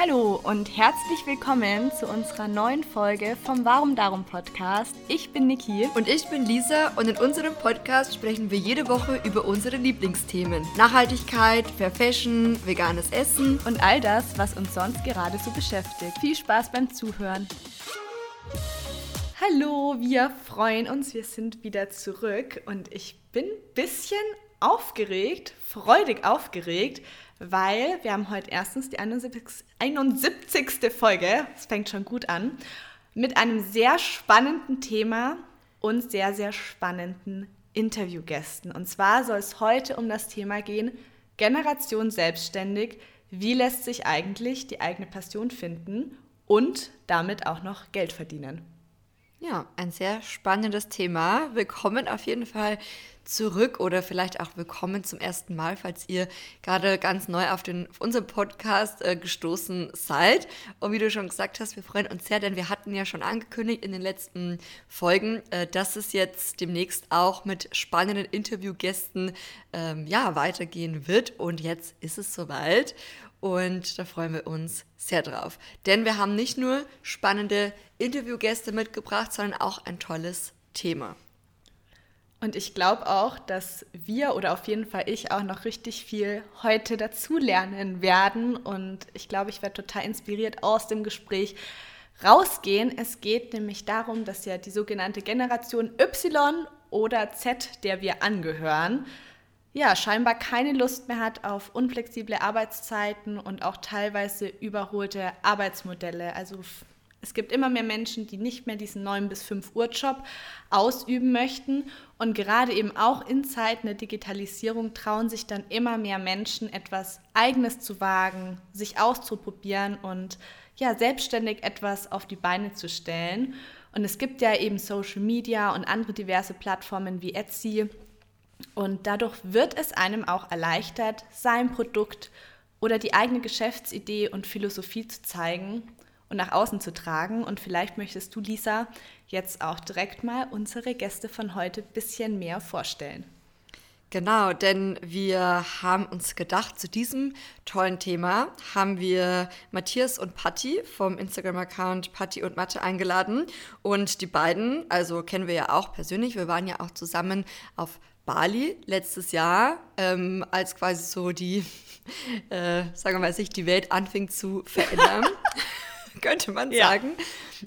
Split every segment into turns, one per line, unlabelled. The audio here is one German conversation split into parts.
Hallo und herzlich willkommen zu unserer neuen Folge vom Warum Darum Podcast. Ich bin Niki.
Und ich bin Lisa und in unserem Podcast sprechen wir jede Woche über unsere Lieblingsthemen. Nachhaltigkeit, Fair Fashion, veganes Essen
und all das, was uns sonst gerade so beschäftigt. Viel Spaß beim Zuhören. Hallo, wir freuen uns, wir sind wieder zurück und ich bin ein bisschen aufgeregt, freudig aufgeregt, weil wir haben heute erstens die 71. 71. Folge, es fängt schon gut an, mit einem sehr spannenden Thema und sehr, sehr spannenden Interviewgästen. Und zwar soll es heute um das Thema gehen, Generation selbstständig, wie lässt sich eigentlich die eigene Passion finden und damit auch noch Geld verdienen.
Ja, ein sehr spannendes Thema. Willkommen auf jeden Fall zurück oder vielleicht auch willkommen zum ersten Mal, falls ihr gerade ganz neu auf, den, auf unseren Podcast äh, gestoßen seid. Und wie du schon gesagt hast, wir freuen uns sehr, denn wir hatten ja schon angekündigt in den letzten Folgen, äh, dass es jetzt demnächst auch mit spannenden Interviewgästen ähm, ja, weitergehen wird. Und jetzt ist es soweit. Und da freuen wir uns sehr drauf. Denn wir haben nicht nur spannende Interviewgäste mitgebracht, sondern auch ein tolles Thema.
Und ich glaube auch, dass wir oder auf jeden Fall ich auch noch richtig viel heute dazulernen werden. Und ich glaube, ich werde total inspiriert aus dem Gespräch rausgehen. Es geht nämlich darum, dass ja die sogenannte Generation Y oder Z, der wir angehören, ja, scheinbar keine Lust mehr hat auf unflexible Arbeitszeiten und auch teilweise überholte Arbeitsmodelle. Also es gibt immer mehr Menschen, die nicht mehr diesen 9 bis 5 Uhr Job ausüben möchten und gerade eben auch in Zeiten der Digitalisierung trauen sich dann immer mehr Menschen etwas eigenes zu wagen, sich auszuprobieren und ja, selbstständig etwas auf die Beine zu stellen. Und es gibt ja eben Social Media und andere diverse Plattformen wie Etsy, und dadurch wird es einem auch erleichtert, sein Produkt oder die eigene Geschäftsidee und Philosophie zu zeigen und nach außen zu tragen. Und vielleicht möchtest du, Lisa, jetzt auch direkt mal unsere Gäste von heute ein bisschen mehr vorstellen.
Genau, denn wir haben uns gedacht, zu diesem tollen Thema haben wir Matthias und Patti vom Instagram-Account Patti und Mathe eingeladen. Und die beiden, also kennen wir ja auch persönlich, wir waren ja auch zusammen auf Bali letztes Jahr, ähm, als quasi so die, äh, sagen wir mal, sich die Welt anfing zu verändern, könnte man ja. sagen.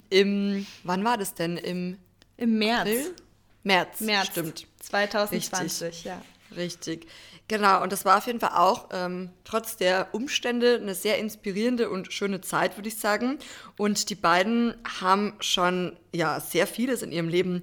Im, wann war das denn? Im,
Im März. April?
März.
März, stimmt. 2020, Richtig. ja.
Richtig. Genau, und das war auf jeden Fall auch ähm, trotz der Umstände eine sehr inspirierende und schöne Zeit, würde ich sagen. Und die beiden haben schon ja sehr vieles in ihrem Leben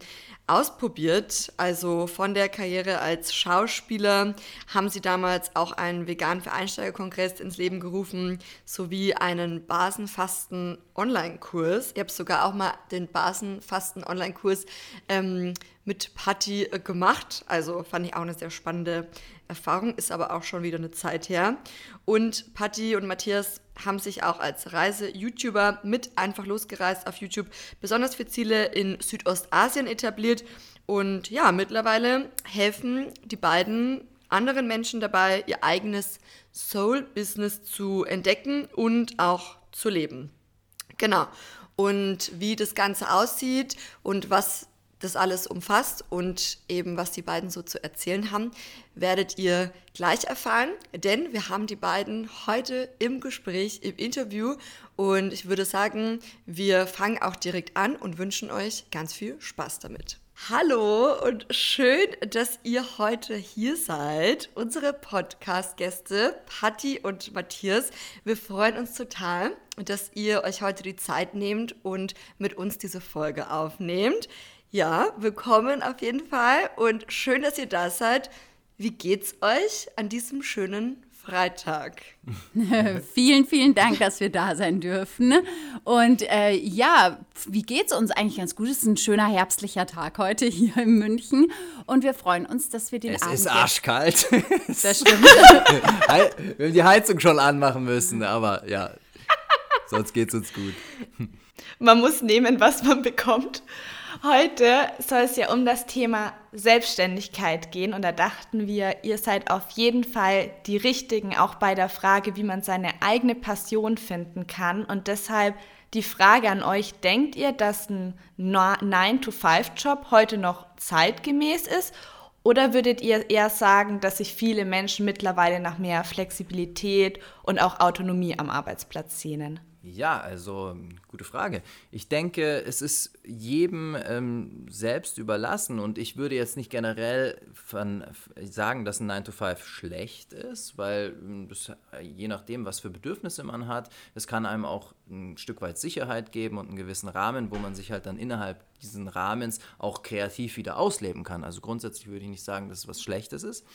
ausprobiert. Also von der Karriere als Schauspieler haben sie damals auch einen veganen Vereinsteigerkongress ins Leben gerufen, sowie einen Basenfasten-Online-Kurs. Ich habe sogar auch mal den Basenfasten-Online-Kurs ähm, mit Patti äh, gemacht. Also fand ich auch eine sehr spannende Erfahrung, ist aber auch schon wieder eine Zeit her. Und Patti und Matthias haben sich auch als Reise-YouTuber mit einfach losgereist auf YouTube besonders für Ziele in Südostasien etabliert. Und ja, mittlerweile helfen die beiden anderen Menschen dabei, ihr eigenes Soul-Business zu entdecken und auch zu leben. Genau. Und wie das Ganze aussieht und was das alles umfasst und eben was die beiden so zu erzählen haben, werdet ihr gleich erfahren, denn wir haben die beiden heute im Gespräch, im Interview und ich würde sagen, wir fangen auch direkt an und wünschen euch ganz viel Spaß damit. Hallo und schön, dass ihr heute hier seid, unsere Podcast-Gäste Patti und Matthias. Wir freuen uns total, dass ihr euch heute die Zeit nehmt und mit uns diese Folge aufnehmt. Ja, willkommen auf jeden Fall und schön, dass ihr da seid. Wie geht's euch an diesem schönen Freitag?
vielen, vielen Dank, dass wir da sein dürfen. Und äh, ja, wie geht's uns eigentlich ganz gut? Es ist ein schöner herbstlicher Tag heute hier in München und wir freuen uns, dass wir den
es
Abend.
Es ist arschkalt.
das stimmt.
wir haben die Heizung schon anmachen müssen, aber ja, sonst geht's uns gut.
Man muss nehmen, was man bekommt. Heute soll es ja um das Thema Selbstständigkeit gehen und da dachten wir, ihr seid auf jeden Fall die Richtigen, auch bei der Frage, wie man seine eigene Passion finden kann. Und deshalb die Frage an euch, denkt ihr, dass ein 9-to-5-Job heute noch zeitgemäß ist? Oder würdet ihr eher sagen, dass sich viele Menschen mittlerweile nach mehr Flexibilität und auch Autonomie am Arbeitsplatz sehnen?
Ja, also gute Frage. Ich denke, es ist jedem ähm, selbst überlassen und ich würde jetzt nicht generell von, sagen, dass ein 9 to 5 schlecht ist, weil ähm, das, je nachdem, was für Bedürfnisse man hat, es kann einem auch ein Stück weit Sicherheit geben und einen gewissen Rahmen, wo man sich halt dann innerhalb diesen Rahmens auch kreativ wieder ausleben kann. Also grundsätzlich würde ich nicht sagen, dass es was Schlechtes ist.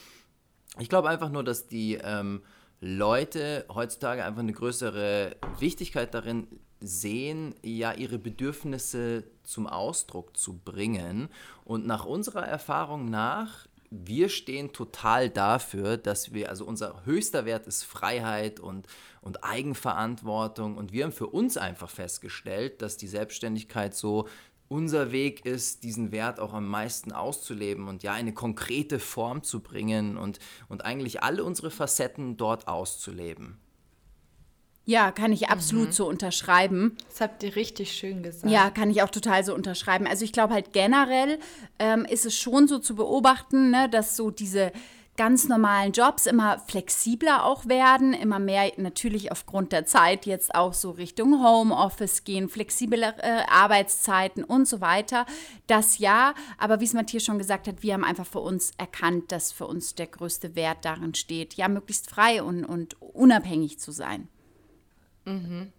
Ich glaube einfach nur, dass die ähm, Leute heutzutage einfach eine größere Wichtigkeit darin sehen, ja, ihre Bedürfnisse zum Ausdruck zu bringen. Und nach unserer Erfahrung nach, wir stehen total dafür, dass wir, also unser höchster Wert ist Freiheit und, und Eigenverantwortung. Und wir haben für uns einfach festgestellt, dass die Selbstständigkeit so unser Weg ist, diesen Wert auch am meisten auszuleben und ja eine konkrete Form zu bringen und, und eigentlich alle unsere Facetten dort auszuleben.
Ja, kann ich absolut mhm. so unterschreiben.
Das habt ihr richtig schön gesagt.
Ja, kann ich auch total so unterschreiben. Also ich glaube halt generell ähm, ist es schon so zu beobachten, ne, dass so diese ganz normalen Jobs immer flexibler auch werden, immer mehr natürlich aufgrund der Zeit jetzt auch so Richtung Homeoffice gehen, flexiblere äh, Arbeitszeiten und so weiter. Das ja, aber wie es Matthias schon gesagt hat, wir haben einfach für uns erkannt, dass für uns der größte Wert darin steht, ja, möglichst frei und, und unabhängig zu sein.
Mhm.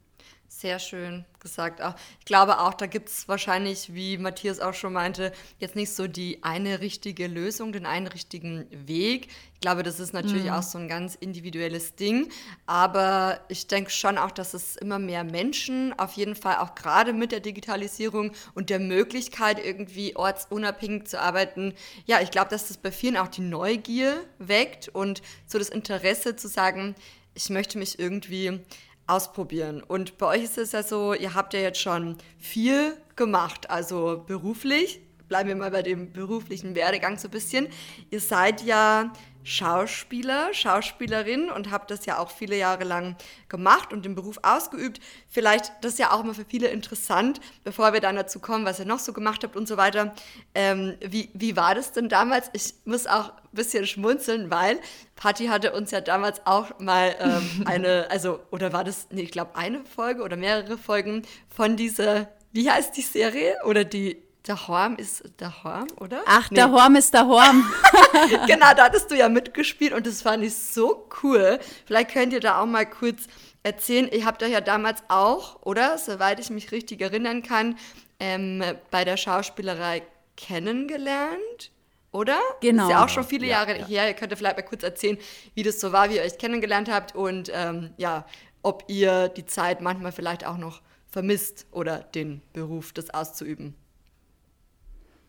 Sehr schön gesagt. Auch, ich glaube auch, da gibt es wahrscheinlich, wie Matthias auch schon meinte, jetzt nicht so die eine richtige Lösung, den einen richtigen Weg. Ich glaube, das ist natürlich mhm. auch so ein ganz individuelles Ding. Aber ich denke schon auch, dass es immer mehr Menschen, auf jeden Fall auch gerade mit der Digitalisierung und der Möglichkeit, irgendwie ortsunabhängig zu arbeiten, ja, ich glaube, dass das bei vielen auch die Neugier weckt und so das Interesse zu sagen, ich möchte mich irgendwie ausprobieren. Und bei euch ist es ja so, ihr habt ja jetzt schon viel gemacht, also beruflich. Bleiben wir mal bei dem beruflichen Werdegang so ein bisschen. Ihr seid ja Schauspieler, Schauspielerin und habe das ja auch viele Jahre lang gemacht und den Beruf ausgeübt. Vielleicht, das ist ja auch immer für viele interessant, bevor wir dann dazu kommen, was ihr noch so gemacht habt und so weiter. Ähm, wie, wie war das denn damals? Ich muss auch ein bisschen schmunzeln, weil Patti hatte uns ja damals auch mal ähm, eine, also, oder war das, nee, ich glaube, eine Folge oder mehrere Folgen von dieser, wie heißt die Serie? Oder die der Horm ist der Horm, oder?
Ach, nee. der Horm ist der Horm.
genau, da hattest du ja mitgespielt und das fand ich so cool. Vielleicht könnt ihr da auch mal kurz erzählen. Ihr habt euch ja damals auch, oder? Soweit ich mich richtig erinnern kann, ähm, bei der Schauspielerei kennengelernt. Oder?
Genau.
Ist ja auch schon viele Jahre ja. her. Ihr könnt vielleicht mal kurz erzählen, wie das so war, wie ihr euch kennengelernt habt und ähm, ja, ob ihr die Zeit manchmal vielleicht auch noch vermisst oder den Beruf, das auszuüben.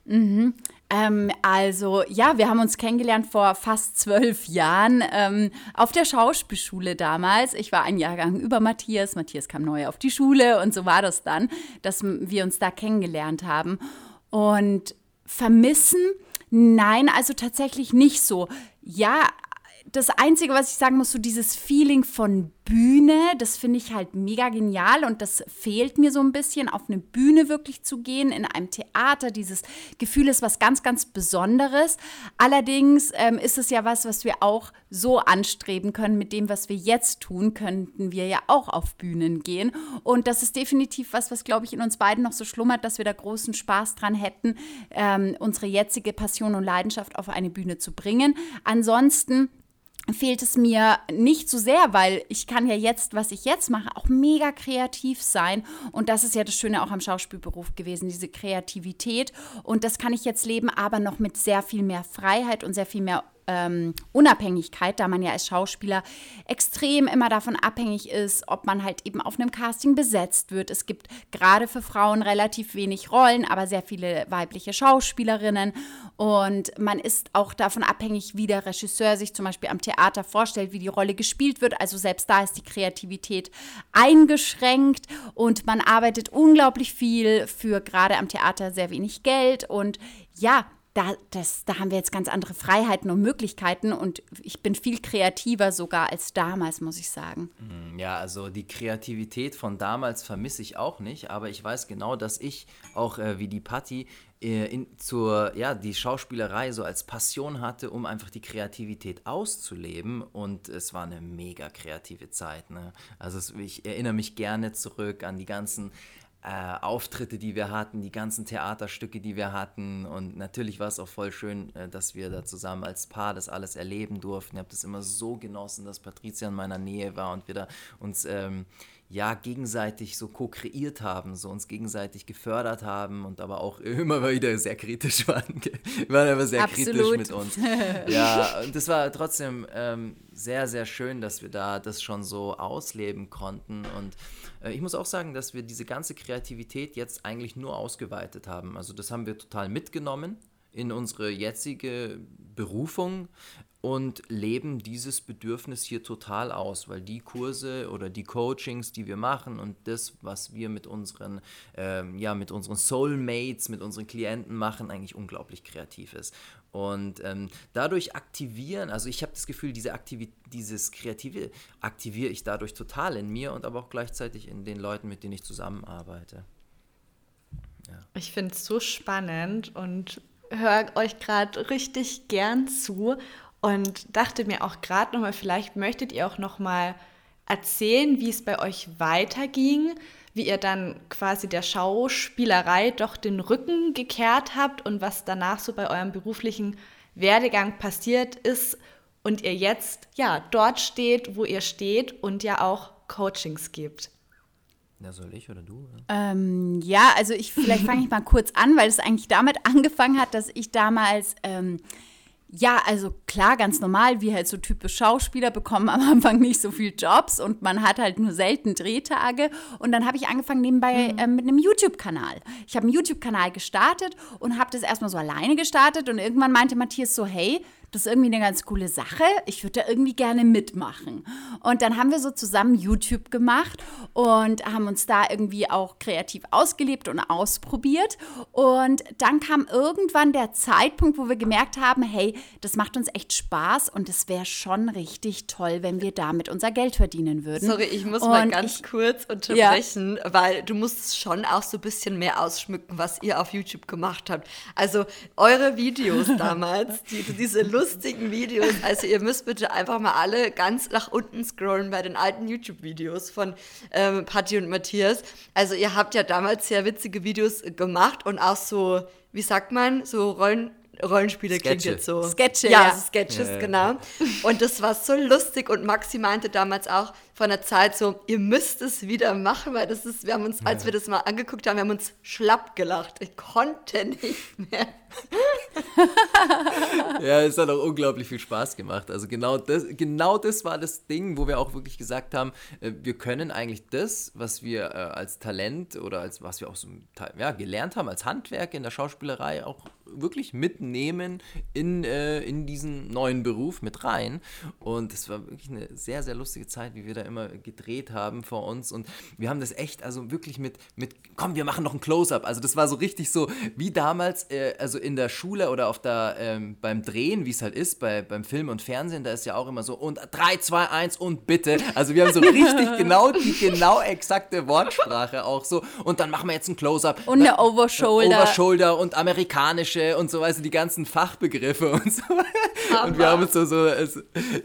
Mhm. Ähm, also ja, wir haben uns kennengelernt vor fast zwölf Jahren ähm, auf der Schauspielschule damals. Ich war ein Jahrgang über Matthias. Matthias kam neu auf die Schule und so war das dann, dass wir uns da kennengelernt haben. Und vermissen? Nein, also tatsächlich nicht so. Ja, das Einzige, was ich sagen muss, so dieses Feeling von Bühne, das finde ich halt mega genial und das fehlt mir so ein bisschen, auf eine Bühne wirklich zu gehen, in einem Theater. Dieses Gefühl ist was ganz, ganz Besonderes. Allerdings ähm, ist es ja was, was wir auch so anstreben können. Mit dem, was wir jetzt tun, könnten wir ja auch auf Bühnen gehen. Und das ist definitiv was, was, glaube ich, in uns beiden noch so schlummert, dass wir da großen Spaß dran hätten, ähm, unsere jetzige Passion und Leidenschaft auf eine Bühne zu bringen. Ansonsten fehlt es mir nicht so sehr, weil ich kann ja jetzt, was ich jetzt mache, auch mega kreativ sein. Und das ist ja das Schöne auch am Schauspielberuf gewesen, diese Kreativität. Und das kann ich jetzt leben, aber noch mit sehr viel mehr Freiheit und sehr viel mehr ähm, Unabhängigkeit, da man ja als Schauspieler extrem immer davon abhängig ist, ob man halt eben auf einem Casting besetzt wird. Es gibt gerade für Frauen relativ wenig Rollen, aber sehr viele weibliche Schauspielerinnen. Und man ist auch davon abhängig, wie der Regisseur sich zum Beispiel am Theater vorstellt, wie die Rolle gespielt wird. Also selbst da ist die Kreativität eingeschränkt und man arbeitet unglaublich viel für gerade am Theater sehr wenig Geld. Und ja, da, das, da haben wir jetzt ganz andere Freiheiten und Möglichkeiten und ich bin viel kreativer sogar als damals, muss ich sagen.
Mm, ja, also die Kreativität von damals vermisse ich auch nicht, aber ich weiß genau, dass ich auch äh, wie die Patti äh, in, zur, ja, die Schauspielerei so als Passion hatte, um einfach die Kreativität auszuleben und es war eine mega kreative Zeit. Ne? Also es, ich erinnere mich gerne zurück an die ganzen äh, Auftritte, die wir hatten, die ganzen Theaterstücke, die wir hatten. Und natürlich war es auch voll schön, äh, dass wir da zusammen als Paar das alles erleben durften. Ich habe das immer so genossen, dass Patricia in meiner Nähe war und wir da uns ähm, ja gegenseitig so co-kreiert haben, so uns gegenseitig gefördert haben und aber auch immer wieder sehr kritisch waren. wir waren aber sehr Absolut. kritisch mit uns. Ja, und das war trotzdem ähm, sehr, sehr schön, dass wir da das schon so ausleben konnten und äh, ich muss auch sagen, dass wir diese ganze Kreativität jetzt eigentlich nur ausgeweitet haben. Also das haben wir total mitgenommen in unsere jetzige Berufung und leben dieses Bedürfnis hier total aus, weil die Kurse oder die Coachings, die wir machen und das, was wir mit unseren, ähm, ja, mit unseren Soulmates, mit unseren Klienten machen, eigentlich unglaublich kreativ ist. Und ähm, dadurch aktivieren, also ich habe das Gefühl, diese Aktivi dieses Kreative aktiviere ich dadurch total in mir und aber auch gleichzeitig in den Leuten, mit denen ich zusammenarbeite.
Ja. Ich finde es so spannend und höre euch gerade richtig gern zu und dachte mir auch gerade nochmal, vielleicht möchtet ihr auch nochmal erzählen, wie es bei euch weiterging, wie ihr dann quasi der Schauspielerei doch den Rücken gekehrt habt und was danach so bei eurem beruflichen Werdegang passiert ist und ihr jetzt ja dort steht, wo ihr steht und ja auch Coachings gibt.
Ja, soll ich oder du?
Ähm, ja, also ich vielleicht fange ich mal kurz an, weil es eigentlich damit angefangen hat, dass ich damals ähm, ja, also klar, ganz normal, wie halt so typisch Schauspieler bekommen am Anfang nicht so viel Jobs und man hat halt nur selten Drehtage. Und dann habe ich angefangen nebenbei mhm. äh, mit einem YouTube-Kanal. Ich habe einen YouTube-Kanal gestartet und habe das erstmal so alleine gestartet und irgendwann meinte Matthias so, hey, das ist irgendwie eine ganz coole Sache. Ich würde da irgendwie gerne mitmachen. Und dann haben wir so zusammen YouTube gemacht und haben uns da irgendwie auch kreativ ausgelebt und ausprobiert. Und dann kam irgendwann der Zeitpunkt, wo wir gemerkt haben, hey, das macht uns echt Spaß und es wäre schon richtig toll, wenn wir damit unser Geld verdienen würden.
Sorry, ich muss und mal ganz ich, kurz unterbrechen, ja. weil du musst schon auch so ein bisschen mehr ausschmücken, was ihr auf YouTube gemacht habt. Also eure Videos damals, die, diese lustigen Videos. Also ihr müsst bitte einfach mal alle ganz nach unten scrollen bei den alten YouTube-Videos von ähm, Patti und Matthias. Also ihr habt ja damals sehr witzige Videos gemacht und auch so, wie sagt man, so Rollen, Rollenspiele Sketche. klingt jetzt so.
Sketche,
ja. ja. Sketches, ja. genau. Und das war so lustig und Maxi meinte damals auch von der Zeit so, ihr müsst es wieder machen, weil das ist, wir haben uns, als wir das mal angeguckt haben, wir haben uns schlapp gelacht. Ich konnte nicht mehr.
Ja, es hat auch unglaublich viel Spaß gemacht. Also genau das, genau das war das Ding, wo wir auch wirklich gesagt haben, äh, wir können eigentlich das, was wir äh, als Talent oder als was wir auch so ja, gelernt haben als Handwerk in der Schauspielerei auch wirklich mitnehmen in, äh, in diesen neuen Beruf mit rein. Und es war wirklich eine sehr, sehr lustige Zeit, wie wir da immer gedreht haben vor uns. Und wir haben das echt, also wirklich mit, mit komm, wir machen noch ein Close-up. Also das war so richtig so wie damals, also in der Schule oder auf der, ähm, beim Drehen, wie es halt ist, bei, beim Film und Fernsehen, da ist ja auch immer so und 3, 2, 1 und bitte. Also wir haben so richtig genau die genau exakte Wortsprache auch so. Und dann machen wir jetzt ein Close-up.
Und eine Overshoulder.
Overshoulder und amerikanische und so, weißt du, die ganzen Fachbegriffe und so. Und wir haben uns so, so,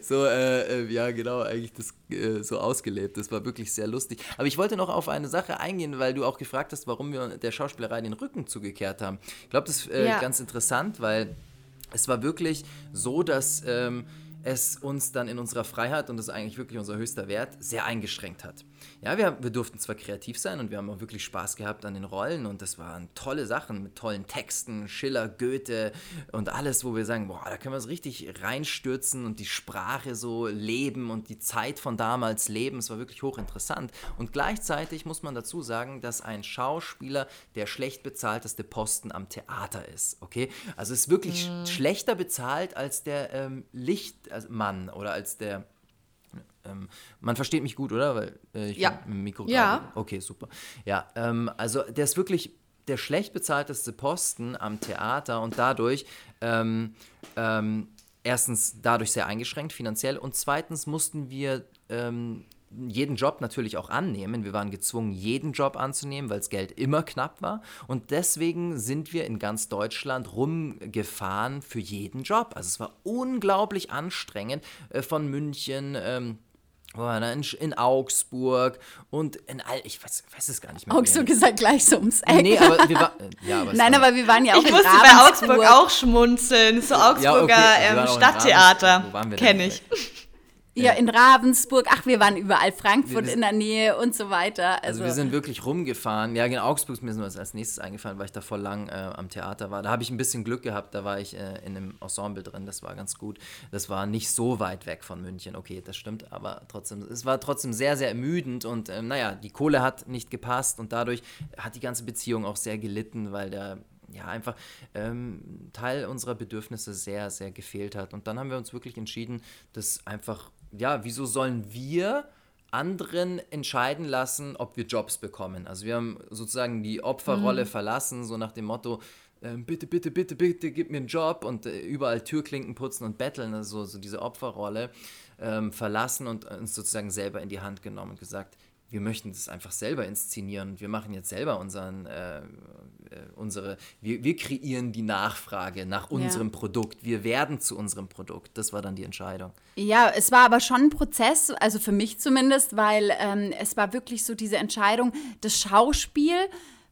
so äh, äh, ja genau, eigentlich das äh, so ausgelebt. Das war wirklich sehr lustig. Aber ich wollte noch auf eine Sache eingehen, weil du auch gefragt hast, warum wir der Schauspielerei den Rücken zugekehrt haben. Ich glaube, das äh, ja. Ganz interessant, weil es war wirklich so, dass ähm, es uns dann in unserer Freiheit, und das ist eigentlich wirklich unser höchster Wert, sehr eingeschränkt hat. Ja, wir, wir durften zwar kreativ sein und wir haben auch wirklich Spaß gehabt an den Rollen und das waren tolle Sachen mit tollen Texten, Schiller, Goethe und alles, wo wir sagen, boah, da können wir uns richtig reinstürzen und die Sprache so leben und die Zeit von damals leben. Es war wirklich hochinteressant. Und gleichzeitig muss man dazu sagen, dass ein Schauspieler der schlecht bezahlteste Posten am Theater ist. Okay? Also es ist wirklich mhm. schlechter bezahlt als der ähm, Lichtmann oder als der ähm, man versteht mich gut, oder? Weil äh, ich
ja.
dem Mikro
ja.
Gerade. Okay, super. Ja, ähm, also der ist wirklich der schlecht bezahlteste Posten am Theater und dadurch ähm, ähm, erstens dadurch sehr eingeschränkt finanziell und zweitens mussten wir ähm, jeden Job natürlich auch annehmen. Wir waren gezwungen, jeden Job anzunehmen, weil das Geld immer knapp war. Und deswegen sind wir in ganz Deutschland rumgefahren für jeden Job. Also es war unglaublich anstrengend äh, von München. Ähm, in, in, Augsburg und in all, ich weiß, weiß es gar nicht mehr.
Augsburg ist halt gleich so ums Eck.
Nee, aber wir war, äh, ja, aber
Nein, aber wir waren ja auch
ich
in
musste bei Augsburg auch schmunzeln, so Augsburger ja, okay, ähm, Stadttheater, kenne ich.
Ja, in Ravensburg, ach, wir waren überall, Frankfurt in der Nähe und so weiter.
Also, also wir sind wirklich rumgefahren. Ja, in Augsburg ist mir das als nächstes eingefallen, weil ich da voll lang äh, am Theater war. Da habe ich ein bisschen Glück gehabt, da war ich äh, in einem Ensemble drin, das war ganz gut. Das war nicht so weit weg von München, okay, das stimmt, aber trotzdem, es war trotzdem sehr, sehr ermüdend und ähm, naja, die Kohle hat nicht gepasst und dadurch hat die ganze Beziehung auch sehr gelitten, weil der ja, einfach ähm, Teil unserer Bedürfnisse sehr, sehr gefehlt hat. Und dann haben wir uns wirklich entschieden, das einfach ja, wieso sollen wir anderen entscheiden lassen, ob wir Jobs bekommen? Also wir haben sozusagen die Opferrolle mhm. verlassen, so nach dem Motto, äh, bitte, bitte, bitte, bitte, gib mir einen Job und äh, überall Türklinken putzen und betteln, also so diese Opferrolle ähm, verlassen und uns sozusagen selber in die Hand genommen und gesagt, wir möchten das einfach selber inszenieren. Wir machen jetzt selber unseren, äh, äh, unsere, wir, wir kreieren die Nachfrage nach unserem ja. Produkt. Wir werden zu unserem Produkt. Das war dann die Entscheidung.
Ja, es war aber schon ein Prozess, also für mich zumindest, weil ähm, es war wirklich so diese Entscheidung, das Schauspiel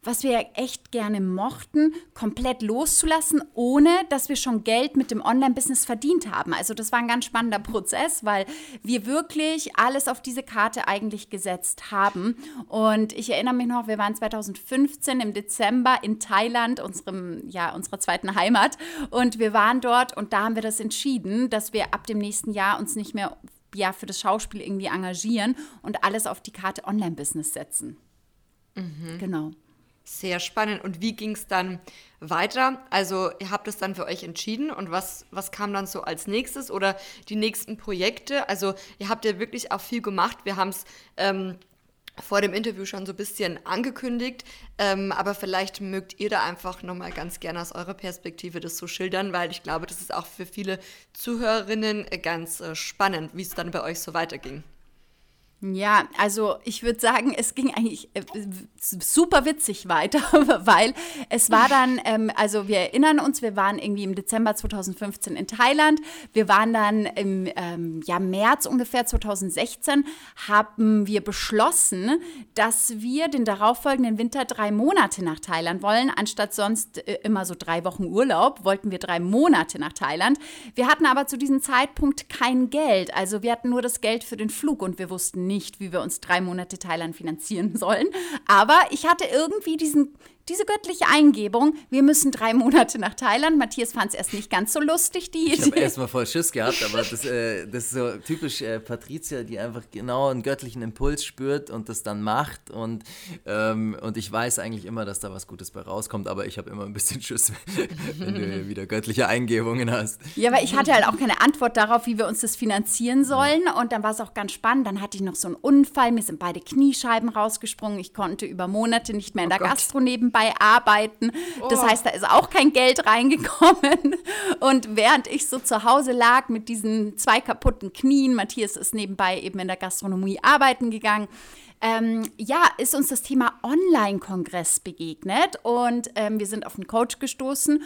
was wir ja echt gerne mochten, komplett loszulassen, ohne dass wir schon Geld mit dem Online-Business verdient haben. Also das war ein ganz spannender Prozess, weil wir wirklich alles auf diese Karte eigentlich gesetzt haben. Und ich erinnere mich noch, wir waren 2015 im Dezember in Thailand, unserem, ja, unserer zweiten Heimat. Und wir waren dort und da haben wir das entschieden, dass wir ab dem nächsten Jahr uns nicht mehr ja, für das Schauspiel irgendwie engagieren und alles auf die Karte Online-Business setzen. Mhm. Genau.
Sehr spannend. Und wie ging es dann weiter? Also ihr habt es dann für euch entschieden und was, was kam dann so als nächstes oder die nächsten Projekte? Also ihr habt ja wirklich auch viel gemacht. Wir haben es ähm, vor dem Interview schon so ein bisschen angekündigt, ähm, aber vielleicht mögt ihr da einfach nochmal ganz gerne aus eurer Perspektive das so schildern, weil ich glaube, das ist auch für viele Zuhörerinnen ganz äh, spannend, wie es dann bei euch so weiterging.
Ja, also ich würde sagen, es ging eigentlich äh, super witzig weiter, weil es war dann, ähm, also wir erinnern uns, wir waren irgendwie im Dezember 2015 in Thailand, wir waren dann im ähm, ja, März ungefähr 2016, haben wir beschlossen, dass wir den darauffolgenden Winter drei Monate nach Thailand wollen, anstatt sonst äh, immer so drei Wochen Urlaub, wollten wir drei Monate nach Thailand. Wir hatten aber zu diesem Zeitpunkt kein Geld, also wir hatten nur das Geld für den Flug und wir wussten nicht, wie wir uns drei Monate Thailand finanzieren sollen. Aber ich hatte irgendwie diesen diese göttliche Eingebung, wir müssen drei Monate nach Thailand. Matthias fand es erst nicht ganz so lustig, die
Idee. Ich habe erst mal voll Schiss gehabt, aber das, äh, das ist so typisch äh, Patricia, die einfach genau einen göttlichen Impuls spürt und das dann macht. Und, ähm, und ich weiß eigentlich immer, dass da was Gutes bei rauskommt, aber ich habe immer ein bisschen Schiss, wenn du wieder göttliche Eingebungen hast.
Ja, aber ich hatte halt auch keine Antwort darauf, wie wir uns das finanzieren sollen. Und dann war es auch ganz spannend. Dann hatte ich noch so einen Unfall, mir sind beide Kniescheiben rausgesprungen. Ich konnte über Monate nicht mehr in der oh Gastro nebenbei nebenbei arbeiten. Das oh. heißt, da ist auch kein Geld reingekommen. Und während ich so zu Hause lag mit diesen zwei kaputten Knien, Matthias ist nebenbei eben in der Gastronomie arbeiten gegangen, ähm, ja, ist uns das Thema Online-Kongress begegnet und ähm, wir sind auf einen Coach gestoßen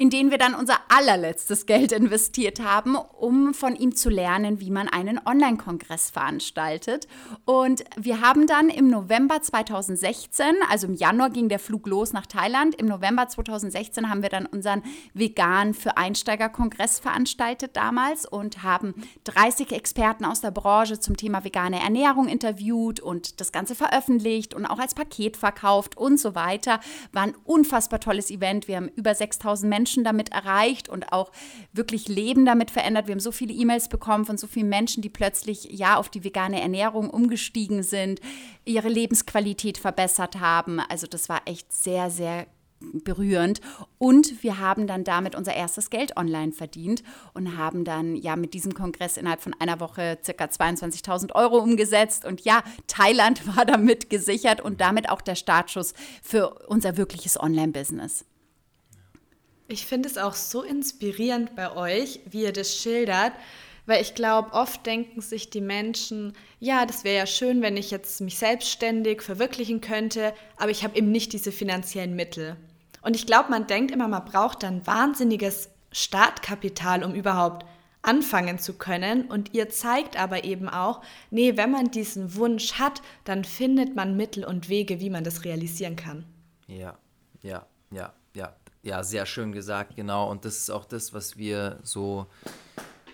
in den wir dann unser allerletztes Geld investiert haben, um von ihm zu lernen, wie man einen Online-Kongress veranstaltet. Und wir haben dann im November 2016, also im Januar ging der Flug los nach Thailand, im November 2016 haben wir dann unseren Vegan für Einsteiger-Kongress veranstaltet damals und haben 30 Experten aus der Branche zum Thema vegane Ernährung interviewt und das Ganze veröffentlicht und auch als Paket verkauft und so weiter. War ein unfassbar tolles Event. Wir haben über 6000 Menschen Menschen damit erreicht und auch wirklich Leben damit verändert. Wir haben so viele E-Mails bekommen von so vielen Menschen, die plötzlich ja auf die vegane Ernährung umgestiegen sind, ihre Lebensqualität verbessert haben. Also das war echt sehr, sehr berührend. Und wir haben dann damit unser erstes Geld online verdient und haben dann ja mit diesem Kongress innerhalb von einer Woche circa 22.000 Euro umgesetzt. Und ja, Thailand war damit gesichert und damit auch der Startschuss für unser wirkliches Online-Business.
Ich finde es auch so inspirierend bei euch, wie ihr das schildert, weil ich glaube, oft denken sich die Menschen, ja, das wäre ja schön, wenn ich jetzt mich selbstständig verwirklichen könnte, aber ich habe eben nicht diese finanziellen Mittel. Und ich glaube, man denkt immer, man braucht dann wahnsinniges Startkapital, um überhaupt anfangen zu können. Und ihr zeigt aber eben auch, nee, wenn man diesen Wunsch hat, dann findet man Mittel und Wege, wie man das realisieren kann.
Ja, ja, ja, ja sehr schön gesagt, genau. Und das ist auch das, was wir so,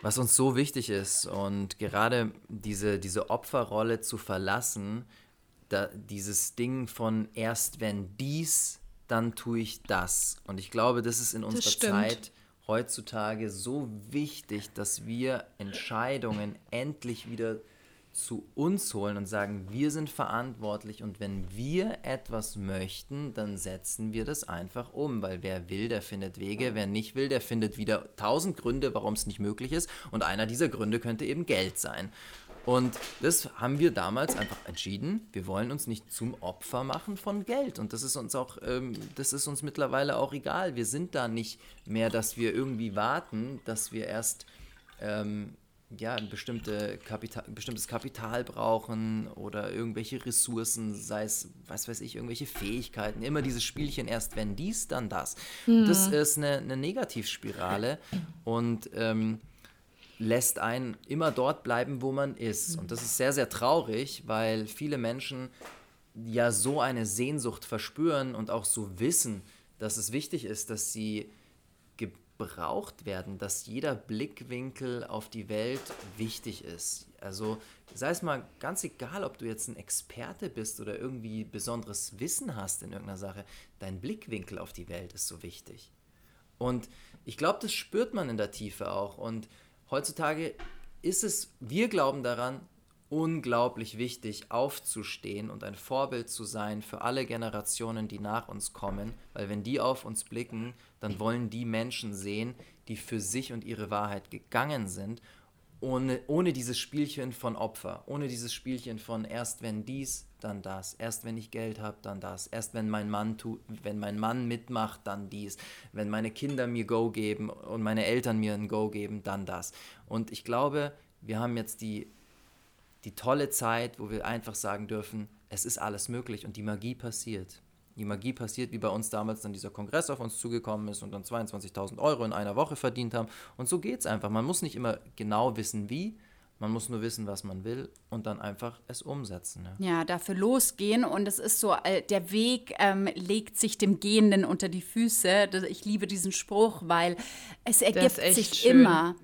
was uns so wichtig ist. Und gerade diese, diese Opferrolle zu verlassen, da, dieses Ding von erst wenn dies, dann tue ich das. Und ich glaube, das ist in unserer Zeit heutzutage so wichtig, dass wir Entscheidungen endlich wieder zu uns holen und sagen, wir sind verantwortlich und wenn wir etwas möchten, dann setzen wir das einfach um, weil wer will, der findet Wege, wer nicht will, der findet wieder tausend Gründe, warum es nicht möglich ist und einer dieser Gründe könnte eben Geld sein. Und das haben wir damals einfach entschieden. Wir wollen uns nicht zum Opfer machen von Geld. Und das ist uns auch, ähm, das ist uns mittlerweile auch egal. Wir sind da nicht mehr, dass wir irgendwie warten, dass wir erst ähm, ja, ein bestimmte Kapital, bestimmtes Kapital brauchen oder irgendwelche Ressourcen, sei es, was weiß ich, irgendwelche Fähigkeiten. Immer dieses Spielchen, erst wenn dies, dann das. Mhm. Das ist eine, eine Negativspirale und ähm, lässt einen immer dort bleiben, wo man ist. Und das ist sehr, sehr traurig, weil viele Menschen ja so eine Sehnsucht verspüren und auch so wissen, dass es wichtig ist, dass sie gebraucht werden, dass jeder Blickwinkel auf die Welt wichtig ist. Also sei es mal ganz egal, ob du jetzt ein Experte bist oder irgendwie besonderes Wissen hast in irgendeiner Sache, dein Blickwinkel auf die Welt ist so wichtig. Und ich glaube, das spürt man in der Tiefe auch. Und heutzutage ist es, wir glauben daran, unglaublich wichtig, aufzustehen und ein Vorbild zu sein für alle Generationen, die nach uns kommen, weil wenn die auf uns blicken, dann wollen die Menschen sehen, die für sich und ihre Wahrheit gegangen sind, ohne, ohne dieses Spielchen von Opfer, ohne dieses Spielchen von erst wenn dies, dann das, erst wenn ich Geld habe, dann das, erst wenn mein Mann tu, wenn mein Mann mitmacht, dann dies, wenn meine Kinder mir Go geben und meine Eltern mir ein Go geben, dann das. Und ich glaube, wir haben jetzt die die tolle Zeit, wo wir einfach sagen dürfen, es ist alles möglich und die Magie passiert. Die Magie passiert, wie bei uns damals dann dieser Kongress auf uns zugekommen ist und dann 22.000 Euro in einer Woche verdient haben. Und so geht es einfach. Man muss nicht immer genau wissen, wie, man muss nur wissen, was man will und dann einfach es umsetzen.
Ja, ja dafür losgehen. Und es ist so, äh, der Weg ähm, legt sich dem Gehenden unter die Füße. Ich liebe diesen Spruch, weil es ergibt sich schön. immer.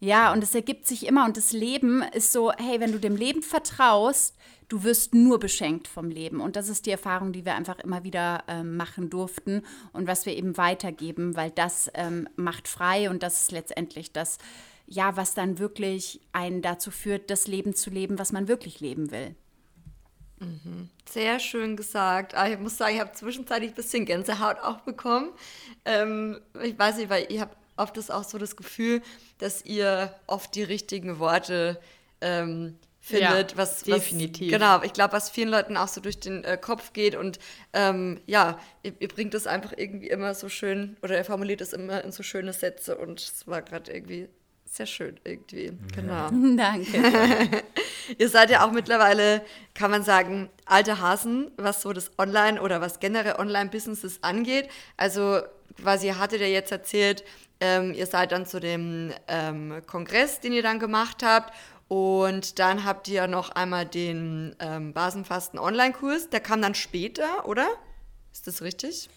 Ja, und es ergibt sich immer. Und das Leben ist so, hey, wenn du dem Leben vertraust, du wirst nur beschenkt vom Leben. Und das ist die Erfahrung, die wir einfach immer wieder ähm, machen durften und was wir eben weitergeben, weil das ähm, macht frei und das ist letztendlich das, ja, was dann wirklich einen dazu führt, das Leben zu leben, was man wirklich leben will.
Mhm. Sehr schön gesagt. Ah, ich muss sagen, ich habe zwischenzeitlich ein bisschen Gänsehaut auch bekommen. Ähm, ich weiß nicht, weil ihr habt oft ist auch so das Gefühl, dass ihr oft die richtigen Worte ähm, findet. Ja, was,
definitiv.
Was, genau, ich glaube, was vielen Leuten auch so durch den äh, Kopf geht und ähm, ja, ihr, ihr, bringt es einfach irgendwie immer so schön oder ihr formuliert es immer in so schöne Sätze und es war gerade irgendwie sehr schön irgendwie. Genau.
Danke.
Ihr seid ja auch mittlerweile, kann man sagen, alte Hasen, was so das Online- oder was generell Online-Businesses angeht. Also quasi hattet ihr jetzt erzählt, ähm, ihr seid dann zu dem ähm, Kongress, den ihr dann gemacht habt. Und dann habt ihr noch einmal den ähm, Basenfasten Online-Kurs. Der kam dann später, oder? Ist das richtig?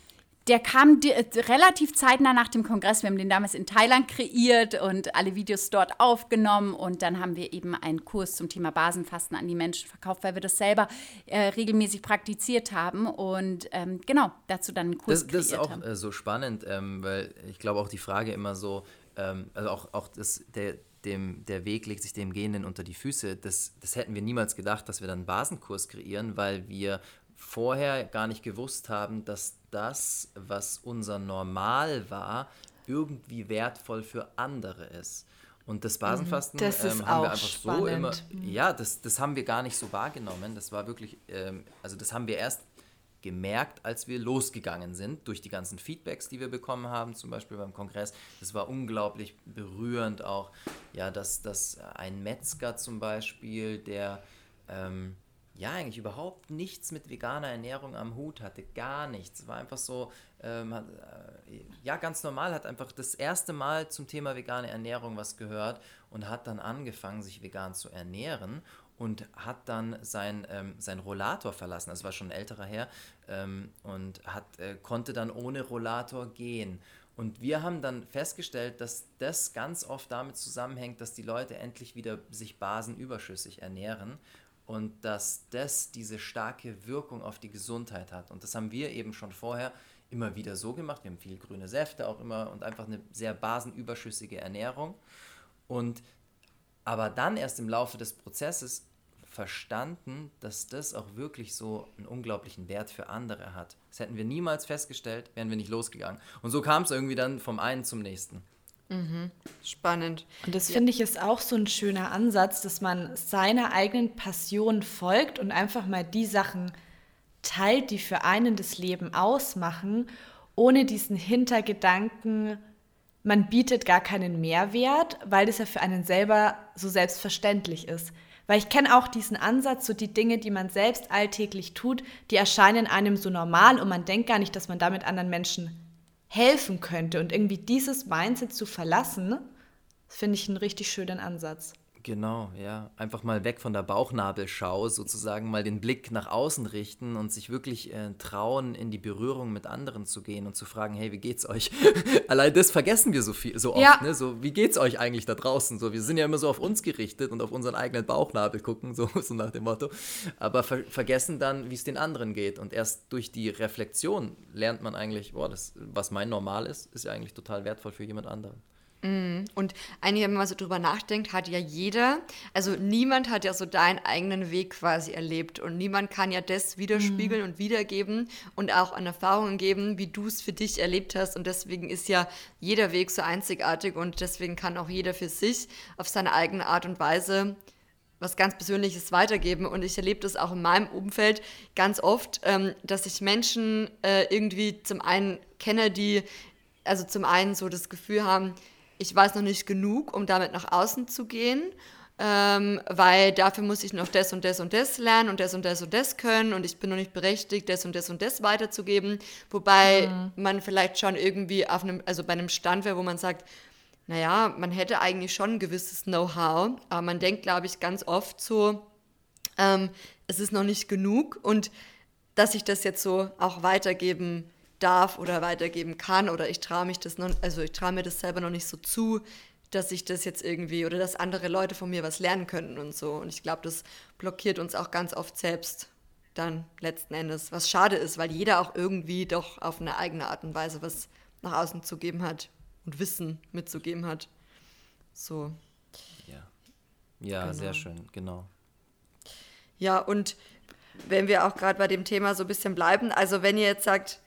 Der kam äh, relativ zeitnah nach dem Kongress. Wir haben den damals in Thailand kreiert und alle Videos dort aufgenommen. Und dann haben wir eben einen Kurs zum Thema Basenfasten an die Menschen verkauft, weil wir das selber äh, regelmäßig praktiziert haben. Und ähm, genau, dazu dann einen Kurs
Das, das ist
kreiert
auch
haben.
äh, so spannend, ähm, weil ich glaube auch die Frage immer so, ähm, also auch, auch das, der, dem, der Weg legt sich dem Gehenden unter die Füße. Das, das hätten wir niemals gedacht, dass wir dann einen Basenkurs kreieren, weil wir vorher gar nicht gewusst haben, dass das, was unser Normal war, irgendwie wertvoll für andere ist. Und das Basenfasten
Mhm. Das ist
ähm, haben wir einfach so immer.
spannend. Mhm.
Ja, das, das haben wir gar nicht so wahrgenommen. Das war wirklich, ähm, also das haben wir erst gemerkt, als wir losgegangen sind, durch die ganzen Feedbacks, die wir bekommen haben, zum Beispiel beim Kongress. Das war unglaublich berührend auch, ja, dass, dass ein Metzger zum Beispiel, der ähm, ja eigentlich überhaupt nichts mit veganer Ernährung am Hut hatte, gar nichts. War einfach so, ähm, hat, äh, ja, ganz normal, hat einfach das erste Mal zum Thema vegane Ernährung was gehört und hat dann angefangen, sich vegan zu ernähren und hat dann sein, ähm, sein Rollator verlassen. Das war schon ein älterer Herr ähm, und hat, äh, konnte dann ohne Rollator gehen. Und wir haben dann festgestellt, dass das ganz oft damit zusammenhängt, dass die Leute endlich wieder sich basenüberschüssig ernähren und dass das diese starke Wirkung auf die Gesundheit hat. Und das haben wir eben schon vorher immer wieder so gemacht. Wir haben viel grüne Säfte auch immer und einfach eine sehr basenüberschüssige Ernährung. Und aber dann erst im Laufe des Prozesses verstanden, dass das auch wirklich so einen unglaublichen Wert für andere hat. Das hätten wir niemals festgestellt, wären wir nicht losgegangen. Und so kam es irgendwie dann vom einen zum nächsten.
Spannend.
Und das finde ich ist auch so ein schöner Ansatz, dass man seiner eigenen Passion folgt und einfach mal die Sachen teilt, die für einen das Leben ausmachen, ohne diesen Hintergedanken, man bietet gar keinen Mehrwert, weil das ja für einen selber so selbstverständlich ist. Weil ich kenne auch diesen Ansatz, so die Dinge, die man selbst alltäglich tut, die erscheinen einem so normal und man denkt gar nicht, dass man damit anderen Menschen helfen könnte. Und irgendwie dieses Mindset zu verlassen, finde ich einen richtig schönen Ansatz.
Genau, ja. Einfach mal weg von der Bauchnabelschau, sozusagen mal den Blick nach außen richten und sich wirklich äh, trauen, in die Berührung mit anderen zu gehen und zu fragen, hey, wie geht's euch? Allein das vergessen wir so viel, so oft,
Ja.
ne? So, wie geht's euch eigentlich da draußen? So, wir sind ja immer so auf uns gerichtet und auf unseren eigenen Bauchnabel gucken, so, so nach dem Motto. Aber ver vergessen dann, wie es den anderen geht. Und erst durch die Reflexion lernt man eigentlich, boah, das, was mein Normal ist, ist ja eigentlich total wertvoll für jemand anderen.
Und eigentlich, wenn man so drüber nachdenkt, hat ja jeder, also niemand hat ja so deinen eigenen Weg quasi erlebt und niemand kann ja das widerspiegeln und wiedergeben und auch an Erfahrungen geben, wie du es für dich erlebt hast. Und deswegen ist ja jeder Weg so einzigartig und deswegen kann auch jeder für sich auf seine eigene Art und Weise was ganz Persönliches weitergeben. Und ich erlebe das auch in meinem Umfeld ganz oft, ähm, dass ich Menschen äh, irgendwie zum einen kenne, die also zum einen so das Gefühl haben, ich weiß noch nicht genug, um damit nach außen zu gehen, ähm, weil dafür muss ich noch das und das und das lernen und das und das und das können und ich bin noch nicht berechtigt, das und das und das weiterzugeben. Wobei man vielleicht schon irgendwie auf einem, also bei einem Stand wäre, wo man sagt, naja, man hätte eigentlich schon ein gewisses Know-how, aber man denkt, glaube ich, ganz oft so, ähm, es ist noch nicht genug und dass ich das jetzt so auch weitergeben darf oder weitergeben kann oder ich traue mich das noch, also ich traue mir das selber noch nicht so zu, dass ich das jetzt irgendwie oder dass andere Leute von mir was lernen könnten und so. Und ich glaube, das blockiert uns auch ganz oft selbst dann letzten Endes, was schade ist, weil jeder auch irgendwie doch auf eine eigene Art und Weise was nach außen zu geben hat und Wissen mitzugeben hat. So.
Ja, ja
Genau.
sehr schön, genau.
Ja, und wenn wir auch gerade bei dem Thema so ein bisschen bleiben, also wenn ihr jetzt sagt,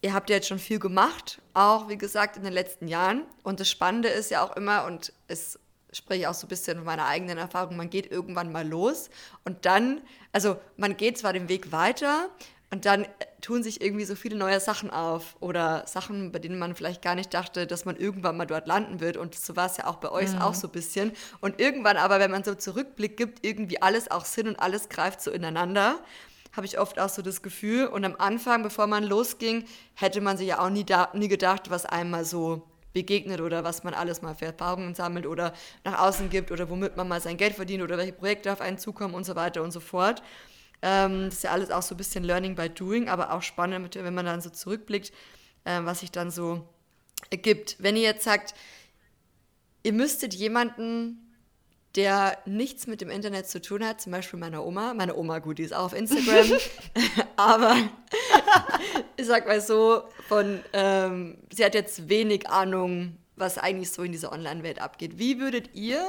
ihr habt ja jetzt schon viel gemacht, auch wie gesagt in den letzten Jahren. Und das Spannende ist ja auch immer, und es spreche ich auch so ein bisschen von meiner eigenen Erfahrung, man geht irgendwann mal los und dann, also man geht zwar den Weg weiter, Und dann tun sich irgendwie so viele neue Sachen auf oder Sachen, bei denen man vielleicht gar nicht dachte, dass man irgendwann mal dort landen wird. Und so war es ja auch bei euch mhm. auch so ein bisschen. Und irgendwann aber, wenn man so Zurückblick gibt, irgendwie alles auch Sinn und alles greift so ineinander habe ich oft auch so das Gefühl. Und am Anfang, bevor man losging, hätte man sich ja auch nie, da, nie gedacht, was einem mal so begegnet oder was man alles mal für Erfahrungen sammelt oder nach außen gibt oder womit man mal sein Geld verdient oder welche Projekte auf einen zukommen und so weiter und so fort. Ähm, das ist ja alles auch so ein bisschen Learning by Doing, aber auch spannend, wenn man dann so zurückblickt, äh, was sich dann so ergibt. Wenn ihr jetzt sagt, ihr müsstet jemanden der nichts mit dem Internet zu tun hat, zum Beispiel meine Oma. Meine Oma, gut, die ist auch auf Instagram, aber ich sag mal so, von, ähm, sie hat jetzt wenig Ahnung, was eigentlich so in dieser Online-Welt abgeht. Wie würdet ihr,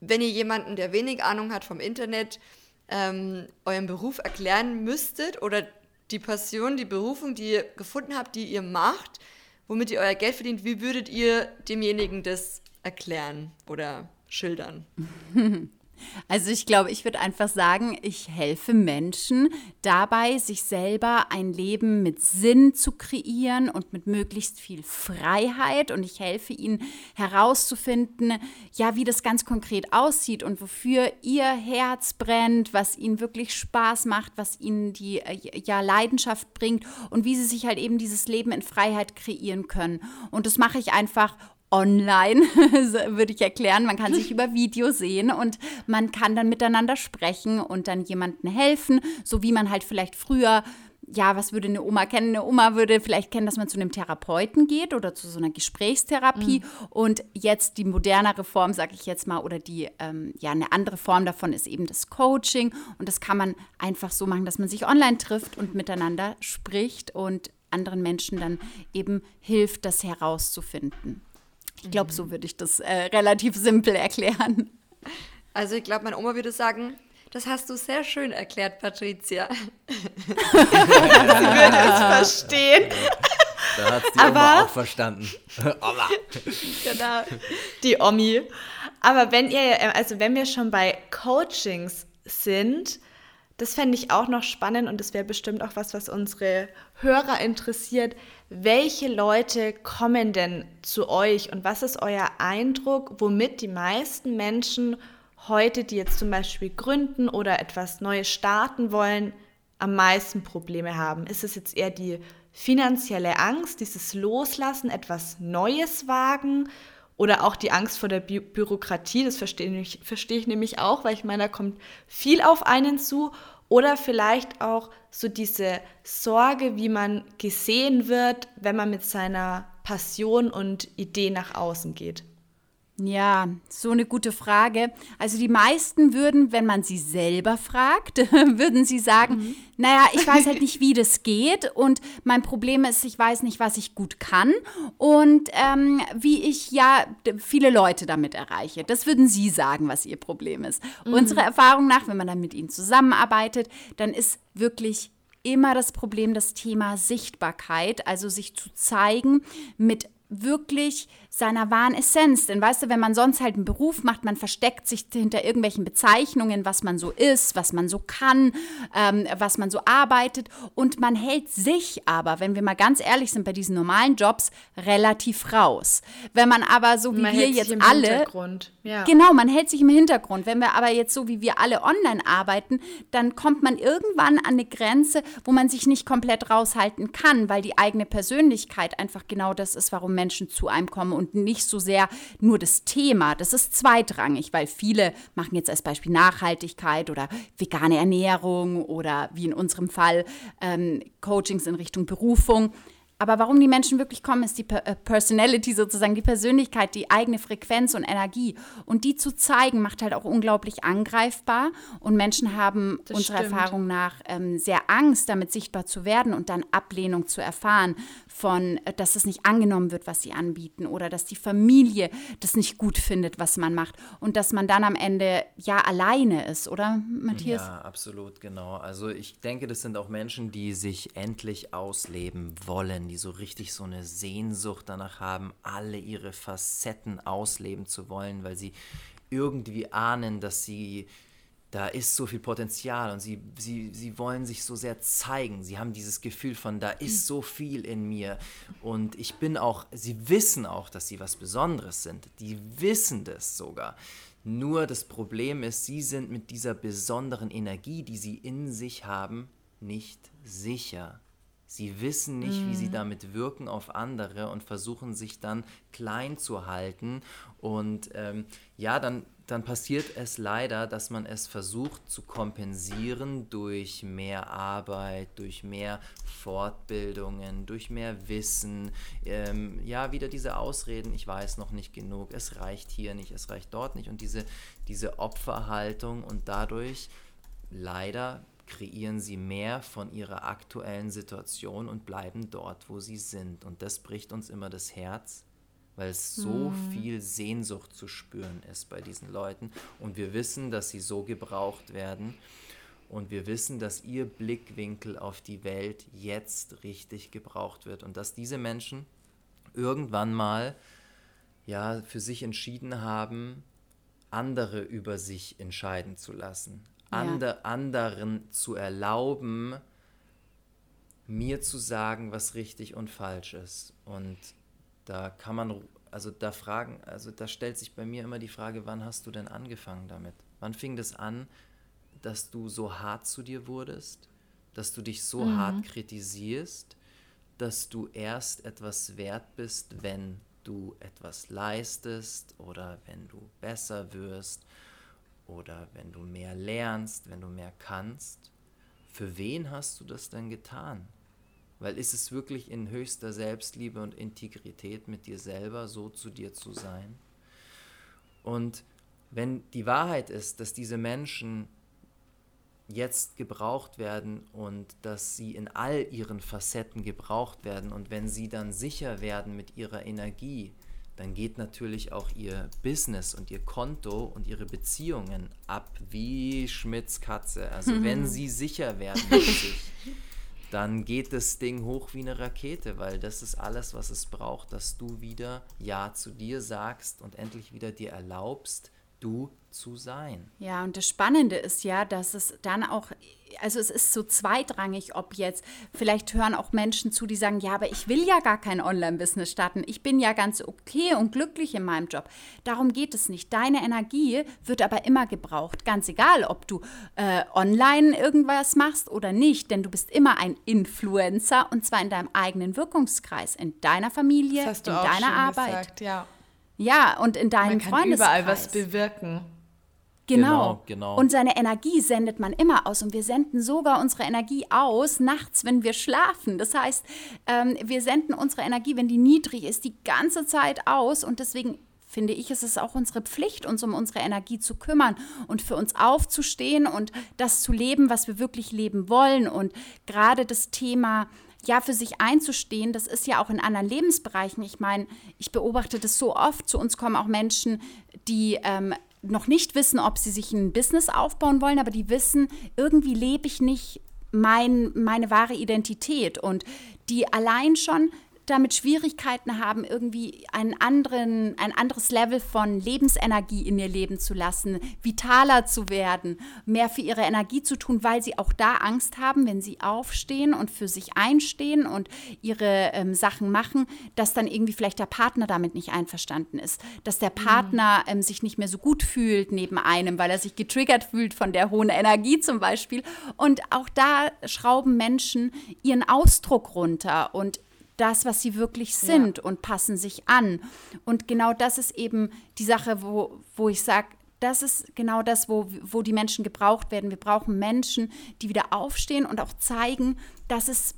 wenn ihr jemanden, der wenig Ahnung hat vom Internet, ähm, euren Beruf erklären müsstet oder die Passion, die Berufung, die ihr gefunden habt, die ihr macht, womit ihr euer Geld verdient, wie würdet ihr demjenigen das erklären oder schildern?
Also ich glaube, ich würde einfach sagen, ich helfe Menschen dabei, sich selber ein Leben mit Sinn zu kreieren und mit möglichst viel Freiheit. Und ich helfe ihnen herauszufinden, ja, wie das ganz konkret aussieht und wofür ihr Herz brennt, was ihnen wirklich Spaß macht, was ihnen die äh, ja, Leidenschaft bringt und wie sie sich halt eben dieses Leben in Freiheit kreieren können. Und das mache ich einfach online, würde ich erklären. Man kann sich über Video sehen und man kann dann miteinander sprechen und dann jemandem helfen, so wie man halt vielleicht früher ja, was würde eine Oma kennen? Eine Oma würde vielleicht kennen, dass man zu einem Therapeuten geht oder zu so einer Gesprächstherapie. Mhm. Und jetzt die modernere Form, sage ich jetzt mal, oder die, ähm, ja, eine andere Form davon ist eben das Coaching. Und das kann man einfach so machen, dass man sich online trifft und miteinander spricht und anderen Menschen dann eben hilft, das herauszufinden. Ich glaube, so würde ich das äh, relativ simpel erklären.
Also ich glaube, meine Oma würde sagen, das hast du sehr schön erklärt, Patricia. Sie würde
es verstehen.
Da hat die Aber, Oma auch verstanden. Oma.
Genau, die Omi. Aber wenn ihr, also wenn wir schon bei Coachings sind, das fände ich auch noch spannend und das wäre bestimmt auch was, was unsere Hörer interessiert. Welche Leute kommen denn zu euch und was ist euer Eindruck, womit die meisten Menschen heute, die jetzt zum Beispiel gründen oder etwas Neues starten wollen, am meisten Probleme haben? Ist es jetzt eher die finanzielle Angst, dieses Loslassen, etwas Neues wagen oder auch die Angst vor der Bü Bürokratie, das verstehe ich, verstehe ich nämlich auch, weil ich meine, da kommt viel auf einen zu. Oder vielleicht auch so diese Sorge, wie man gesehen wird, wenn man mit seiner Passion und Idee nach außen geht.
Ja, so eine gute Frage. Also die meisten würden, wenn man sie selber fragt, würden sie sagen, mhm. naja, ich weiß halt nicht, wie das geht und mein Problem ist, ich weiß nicht, was ich gut kann und ähm, wie ich ja viele Leute damit erreiche. Das würden sie sagen, was ihr Problem ist. Mhm. Unserer Erfahrung nach, wenn man dann mit ihnen zusammenarbeitet, dann ist wirklich immer das Problem das Thema Sichtbarkeit, also sich zu zeigen mit wirklich seiner wahren Essenz. Denn weißt du, wenn man sonst halt einen Beruf macht, man versteckt sich hinter irgendwelchen Bezeichnungen, was man so ist, was man so kann, ähm, was man so arbeitet. Und man hält sich aber, wenn wir mal ganz ehrlich sind, bei diesen normalen Jobs relativ raus. Wenn man aber so wie man wir jetzt alle. Ja. Genau, man hält sich im Hintergrund. Wenn wir aber jetzt so wie wir alle online arbeiten, dann kommt man irgendwann an eine Grenze, wo man sich nicht komplett raushalten kann, weil die eigene Persönlichkeit einfach genau das ist, warum Menschen zu einem kommen und nicht so sehr nur das Thema. Das ist zweitrangig, weil viele machen jetzt als Beispiel Nachhaltigkeit oder vegane Ernährung oder wie in unserem Fall ähm, Coachings in Richtung Berufung. Aber warum die Menschen wirklich kommen, ist die äh, Personality sozusagen, die Persönlichkeit, die eigene Frequenz und Energie. Und die zu zeigen, macht halt auch unglaublich angreifbar. Und Menschen haben das unserer stimmt. Erfahrung nach ähm, sehr Angst, damit sichtbar zu werden und dann Ablehnung zu erfahren von, äh, dass es nicht angenommen wird, was sie anbieten oder dass die Familie das nicht gut findet, was man macht. Und dass man dann am Ende ja alleine ist, oder Matthias?
Ja, absolut, genau. Also ich denke, das sind auch Menschen, die sich endlich ausleben wollen die so richtig so eine Sehnsucht danach haben, alle ihre Facetten ausleben zu wollen, weil sie irgendwie ahnen, dass sie da ist so viel Potenzial und sie, sie, sie wollen sich so sehr zeigen. Sie haben dieses Gefühl von, da ist so viel in mir. Und ich bin auch, sie wissen auch, dass sie was Besonderes sind. Die wissen das sogar. Nur das Problem ist, sie sind mit dieser besonderen Energie, die sie in sich haben, nicht sicher. Sie wissen nicht, wie sie mhm. damit wirken auf andere und versuchen sich dann klein zu halten. Und ähm, ja, dann dann passiert es leider, dass man es versucht zu kompensieren durch mehr Arbeit, durch mehr Fortbildungen, durch mehr Wissen. Ähm, ja, wieder diese Ausreden, ich weiß noch nicht genug, es reicht hier nicht, es reicht dort nicht. Und diese, diese Opferhaltung und dadurch leider kreieren sie mehr von ihrer aktuellen Situation und bleiben dort, wo sie sind. Und das bricht uns immer das Herz weil es so mhm. viel Sehnsucht zu spüren ist bei diesen Leuten. Und wir wissen, dass sie so gebraucht werden. Und wir wissen, dass ihr Blickwinkel auf die Welt jetzt richtig gebraucht wird. Und dass diese Menschen irgendwann mal ja, für sich entschieden haben, andere über sich entscheiden zu lassen. Ja. Ander, anderen zu erlauben, mir zu sagen, was richtig und falsch ist. Und da kann man, also da fragen, also da stellt sich bei mir immer die Frage, wann hast du denn angefangen damit? Wann fing das an, dass du so hart zu dir wurdest, dass du dich so mhm. hart kritisierst, dass du erst etwas wert bist, wenn du etwas leistest oder wenn du besser wirst oder wenn du mehr lernst, wenn du mehr kannst. Für wen hast du das denn getan? Weil ist es wirklich in höchster Selbstliebe und Integrität mit dir selber so zu dir zu sein? Und wenn die Wahrheit ist, dass diese Menschen jetzt gebraucht werden und dass sie in all ihren Facetten gebraucht werden und wenn sie dann sicher werden mit ihrer Energie, dann geht natürlich auch ihr Business und ihr Konto und ihre Beziehungen ab wie Schmidts Katze. Also wenn sie sicher werden mit sich, dann geht das Ding hoch wie eine Rakete, weil das ist alles, was es braucht, dass du wieder Ja zu dir sagst und endlich wieder dir erlaubst, du zu sein.
Ja, und das Spannende ist ja, dass es dann auch, also es ist so zweitrangig, ob jetzt, vielleicht hören auch Menschen zu, die sagen, ja, aber ich will ja gar kein Online-Business starten. Ich bin ja ganz okay und glücklich in meinem Job. Darum geht es nicht. Deine Energie wird aber immer gebraucht, ganz egal, ob du äh, online irgendwas machst oder nicht, denn du bist immer ein Influencer und zwar in deinem eigenen Wirkungskreis, in deiner Familie, in deiner Arbeit. Gesagt, ja. Ja, und in deinem man kann Freundeskreis.
überall was bewirken.
Genau. genau. genau, Und seine Energie sendet man immer aus. Und wir senden sogar unsere Energie aus nachts, wenn wir schlafen. Das heißt, ähm, wir senden unsere Energie, wenn die niedrig ist, die ganze Zeit aus. Und deswegen finde ich, ist es auch unsere Pflicht, uns um unsere Energie zu kümmern und für uns aufzustehen und das zu leben, was wir wirklich leben wollen. Und gerade das Thema ja, für sich einzustehen, das ist ja auch in anderen Lebensbereichen. Ich meine, ich beobachte das so oft. Zu uns kommen auch Menschen, die ähm, noch nicht wissen, ob sie sich ein Business aufbauen wollen, aber die wissen, irgendwie lebe ich nicht mein, meine wahre Identität und die allein schon damit Schwierigkeiten haben, irgendwie einen anderen, ein anderes Level von Lebensenergie in ihr Leben zu lassen, vitaler zu werden, mehr für ihre Energie zu tun, weil sie auch da Angst haben, wenn sie aufstehen und für sich einstehen und ihre ähm, Sachen machen, dass dann irgendwie vielleicht der Partner damit nicht einverstanden ist, dass der Partner ähm, sich nicht mehr so gut fühlt neben einem, weil er sich getriggert fühlt von der hohen Energie zum Beispiel. Und auch da schrauben Menschen ihren Ausdruck runter und das, was sie wirklich sind ja. und passen sich an. Und genau das ist eben die Sache, wo, wo ich sage, das ist genau das, wo, wo die Menschen gebraucht werden. Wir brauchen Menschen, die wieder aufstehen und auch zeigen, dass es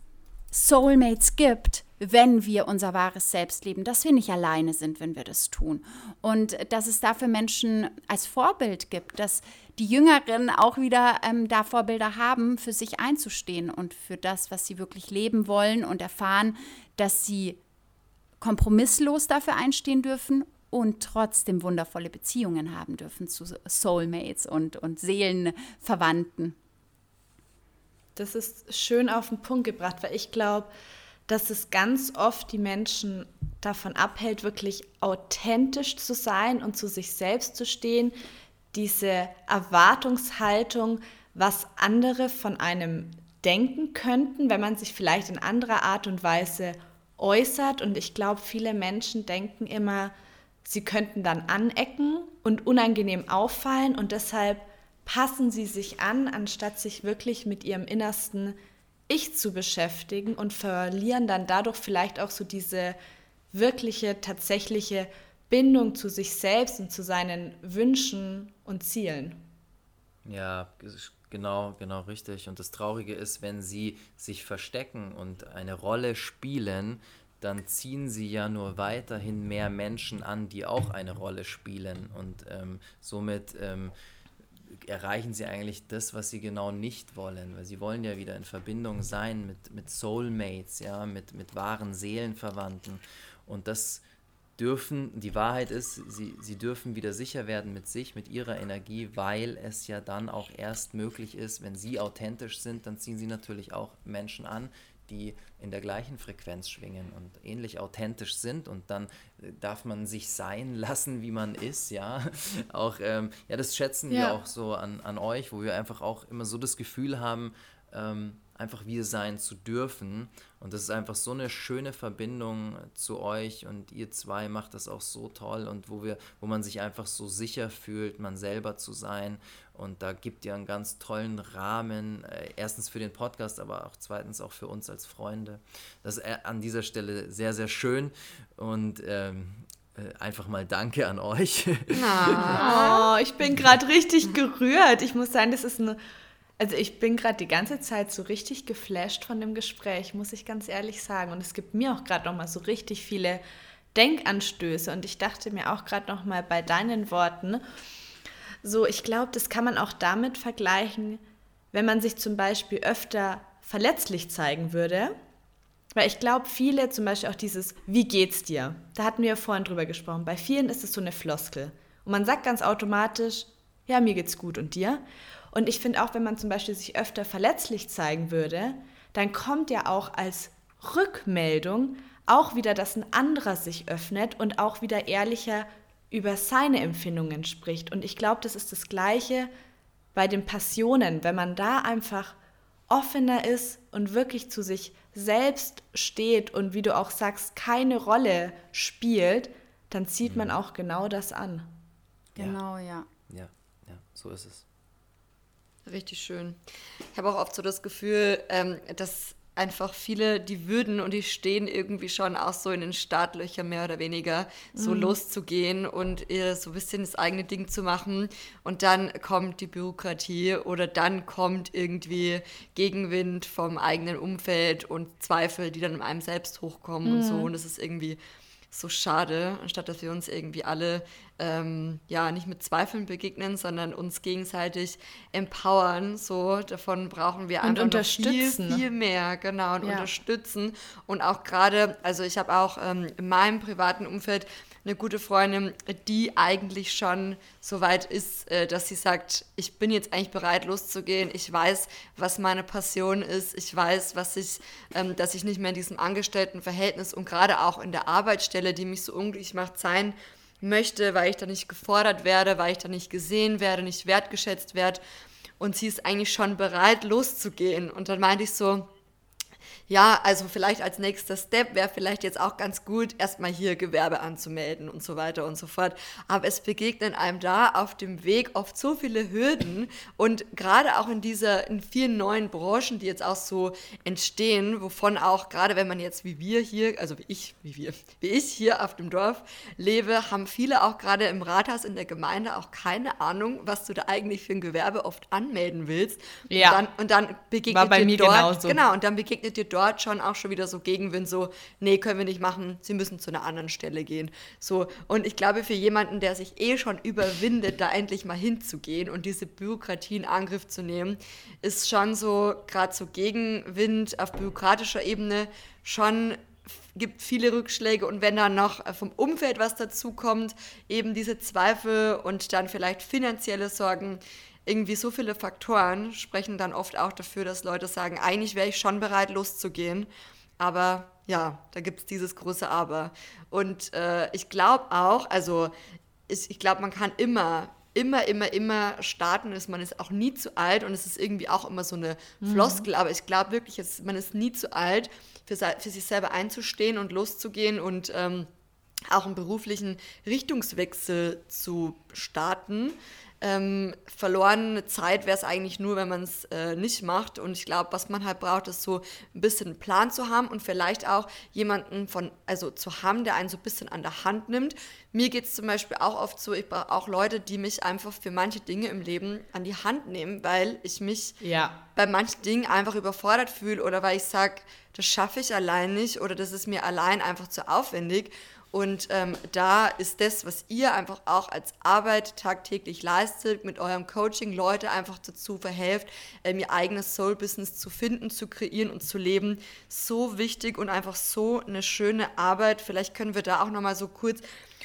Soulmates gibt, wenn wir unser wahres Selbst leben, dass wir nicht alleine sind, wenn wir das tun. Und dass es dafür Menschen als Vorbild gibt, dass die Jüngeren auch wieder ähm, da Vorbilder haben, für sich einzustehen und für das, was sie wirklich leben wollen und erfahren, dass sie kompromisslos dafür einstehen dürfen und trotzdem wundervolle Beziehungen haben dürfen zu Soulmates und, und Seelenverwandten.
Das ist schön auf den Punkt gebracht, weil ich glaube, dass es ganz oft die Menschen davon abhält, wirklich authentisch zu sein und zu sich selbst zu stehen, diese Erwartungshaltung, was andere von einem denken könnten, wenn man sich vielleicht in anderer Art und Weise äußert. Und ich glaube, viele Menschen denken immer, sie könnten dann anecken und unangenehm auffallen und deshalb passen sie sich an, anstatt sich wirklich mit ihrem innersten Ich zu beschäftigen und verlieren dann dadurch vielleicht auch so diese wirkliche, tatsächliche Bindung zu sich selbst und zu seinen Wünschen und Zielen.
Ja, genau, genau richtig. Und das Traurige ist, wenn sie sich verstecken und eine Rolle spielen, dann ziehen sie ja nur weiterhin mehr Menschen an, die auch eine Rolle spielen. Und ähm, somit ähm, erreichen sie eigentlich das, was sie genau nicht wollen. Weil sie wollen ja wieder in Verbindung sein mit, mit Soulmates, ja, mit, mit wahren Seelenverwandten. Und das dürfen, die Wahrheit ist, sie, sie dürfen wieder sicher werden mit sich, mit ihrer Energie, weil es ja dann auch erst möglich ist, wenn sie authentisch sind, dann ziehen sie natürlich auch Menschen an, die in der gleichen Frequenz schwingen und ähnlich authentisch sind und dann äh, darf man sich sein lassen, wie man ist, ja. Auch, ähm, ja, das schätzen ja. wir auch so an, an euch, wo wir einfach auch immer so das Gefühl haben, ähm, einfach wir sein zu dürfen. Und das ist einfach so eine schöne Verbindung zu euch und ihr zwei macht das auch so toll und wo wir, wo man sich einfach so sicher fühlt, man selber zu sein. Und da gibt ihr einen ganz tollen Rahmen, äh, erstens für den Podcast, aber auch zweitens auch für uns als Freunde. Das ist äh, an dieser Stelle sehr, sehr schön. Und ähm, äh, einfach mal Danke an euch.
Oh, ich bin gerade richtig gerührt. Ich muss sagen, das ist eine also ich bin gerade die ganze Zeit so richtig geflasht von dem Gespräch, muss ich ganz ehrlich sagen. Und es gibt mir auch gerade noch mal so richtig viele Denkanstöße. Und ich dachte mir auch gerade noch mal bei deinen Worten, so ich glaube, das kann man auch damit vergleichen, wenn man sich zum Beispiel öfter verletzlich zeigen würde. Weil ich glaube, viele, zum Beispiel auch dieses, wie geht's dir? Da hatten wir ja vorhin drüber gesprochen. Bei vielen ist es so eine Floskel. Und man sagt ganz automatisch, ja, mir geht's gut und dir? Und ich finde auch, wenn man zum Beispiel sich öfter verletzlich zeigen würde, dann kommt ja auch als Rückmeldung auch wieder, dass ein anderer sich öffnet und auch wieder ehrlicher über seine Empfindungen spricht. Und ich glaube, das ist das Gleiche bei den Passionen. Wenn man da einfach offener ist und wirklich zu sich selbst steht und wie du auch sagst, keine Rolle spielt, dann zieht man mhm. auch genau das an.
Genau, ja.
Ja, ja, so ist es.
Richtig schön. Ich habe auch oft so das Gefühl, ähm, dass einfach viele, die würden und die stehen irgendwie schon auch so in den Startlöchern mehr oder weniger, so mhm. loszugehen und ihr so ein bisschen das eigene Ding zu machen. Und dann kommt die Bürokratie oder dann kommt irgendwie Gegenwind vom eigenen Umfeld und Zweifel, die dann in einem selbst hochkommen mhm. und so. Und das ist irgendwie so schade, anstatt dass wir uns irgendwie alle ähm, ja nicht mit Zweifeln begegnen, sondern uns gegenseitig empowern. So davon brauchen wir
und unterstützen.
viel, viel mehr, genau und ja. unterstützen und auch gerade, also ich habe auch ähm, in meinem privaten Umfeld eine gute Freundin, die eigentlich schon so weit ist, äh, dass sie sagt, ich bin jetzt eigentlich bereit loszugehen. Ich weiß, was meine Passion ist. Ich weiß, was ich, ähm, dass ich nicht mehr in diesem Angestelltenverhältnis und gerade auch in der Arbeitsstelle, die mich so unglücklich macht, sein möchte, weil ich da nicht gefordert werde, weil ich da nicht gesehen werde, nicht wertgeschätzt werde. Und sie ist eigentlich schon bereit, loszugehen. Und dann meinte ich so, ja, also vielleicht als nächster Step wäre vielleicht jetzt auch ganz gut, erstmal hier Gewerbe anzumelden und so weiter und so fort. Aber es begegnen einem da auf dem Weg oft so viele Hürden und gerade auch in dieser, in vielen neuen Branchen, die jetzt auch so entstehen, wovon auch gerade wenn man jetzt wie wir hier, also wie ich, wie wir, wie ich hier auf dem Dorf lebe, haben viele auch gerade im Rathaus in der Gemeinde auch keine Ahnung, was du da eigentlich für ein Gewerbe oft anmelden willst.
Ja.
Und dann, und dann begegnet
War bei
dir
mir
dort,
genauso.
genau, und dann begegnet dir dort schon auch schon wieder so Gegenwind, so, nee, können wir nicht machen, sie müssen zu einer anderen Stelle gehen. So, und ich glaube, für jemanden, der sich eh schon überwindet, da endlich mal hinzugehen und diese Bürokratie in Angriff zu nehmen, ist schon so, gerade so Gegenwind auf bürokratischer Ebene schon gibt viele Rückschläge und wenn dann noch vom Umfeld was dazu kommt, eben diese Zweifel und dann vielleicht finanzielle Sorgen, irgendwie so viele Faktoren sprechen dann oft auch dafür, dass Leute sagen, eigentlich wäre ich schon bereit, loszugehen. Aber ja, da gibt es dieses große Aber. Und äh, ich glaube auch, also ich, ich glaube, man kann immer immer, immer, immer starten ist. Man ist auch nie zu alt und es ist irgendwie auch immer so eine Floskel, aber ich glaube wirklich, es, man ist nie zu alt, für, für sich selber einzustehen und loszugehen und ähm, auch einen beruflichen Richtungswechsel zu starten. Ähm, verlorene Zeit wäre es eigentlich nur, wenn man es äh, nicht macht. Und ich glaube, was man halt braucht, ist so ein bisschen einen Plan zu haben und vielleicht auch jemanden von, also zu haben, der einen so ein bisschen an der Hand nimmt. Mir geht es zum Beispiel auch oft so, ich brauche auch Leute, die mich einfach für manche Dinge im Leben an die Hand nehmen, weil ich mich ja. bei manchen Dingen einfach überfordert fühle oder weil ich sage, das schaffe ich allein nicht oder das ist mir allein einfach zu aufwendig. Und ähm, da ist das, was ihr einfach auch als Arbeit tagtäglich leistet, mit eurem Coaching Leute einfach dazu verhelft, ähm, ihr eigenes Soul-Business zu finden, zu kreieren und zu leben, so wichtig und einfach so eine schöne Arbeit. Vielleicht können wir da auch nochmal so kurz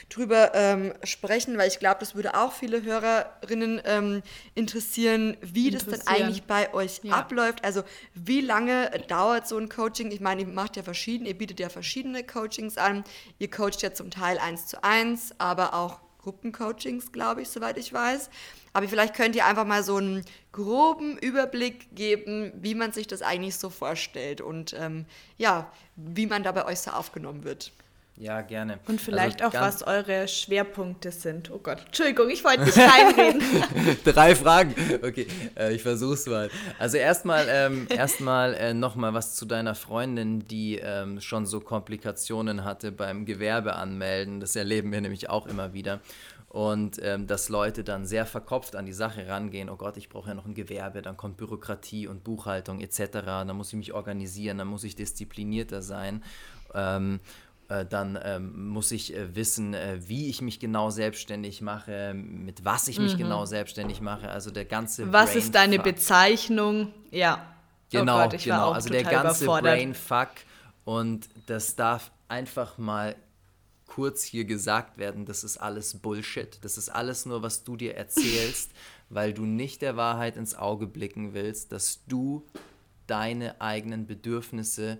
drüber ähm, sprechen, weil ich glaube, das würde auch viele Hörerinnen ähm, interessieren, wie das dann eigentlich bei euch ja. abläuft. Also wie lange dauert so ein Coaching? Ich meine, ihr macht ja verschiedene, ihr bietet ja verschiedene Coachings an. Ihr coacht ja zum Teil eins zu eins, aber auch Gruppencoachings, glaube ich, soweit ich weiß. Aber vielleicht könnt ihr einfach mal so einen groben Überblick geben, wie man sich das eigentlich so vorstellt und ähm, ja, wie man da bei euch so aufgenommen wird.
Ja, gerne.
Und also vielleicht also auch, was eure Schwerpunkte sind. Oh Gott, Entschuldigung, ich wollte nicht reinreden.
Drei Fragen. Okay, äh, ich versuch's mal. Also erstmal ähm, erstmal äh, nochmal was zu deiner Freundin, die ähm, schon so Komplikationen hatte beim Gewerbe anmelden. Das erleben wir nämlich auch immer wieder. Und ähm, dass Leute dann sehr verkopft an die Sache rangehen, oh Gott, ich brauche ja noch ein Gewerbe, dann kommt Bürokratie und Buchhaltung etc., dann muss ich mich organisieren, dann muss ich disziplinierter sein. Ähm, äh, dann ähm, muss ich äh, wissen, äh, wie ich mich genau selbstständig mache, mit was ich mich mhm. genau selbstständig mache. Also der ganze
Was ist deine Bezeichnung? Ja.
Genau, oh Gott, genau. also der ganze Brainfuck und das darf einfach mal kurz hier gesagt werden, das ist alles Bullshit. Das ist alles nur, was du dir erzählst, weil du nicht der Wahrheit ins Auge blicken willst, dass du deine eigenen Bedürfnisse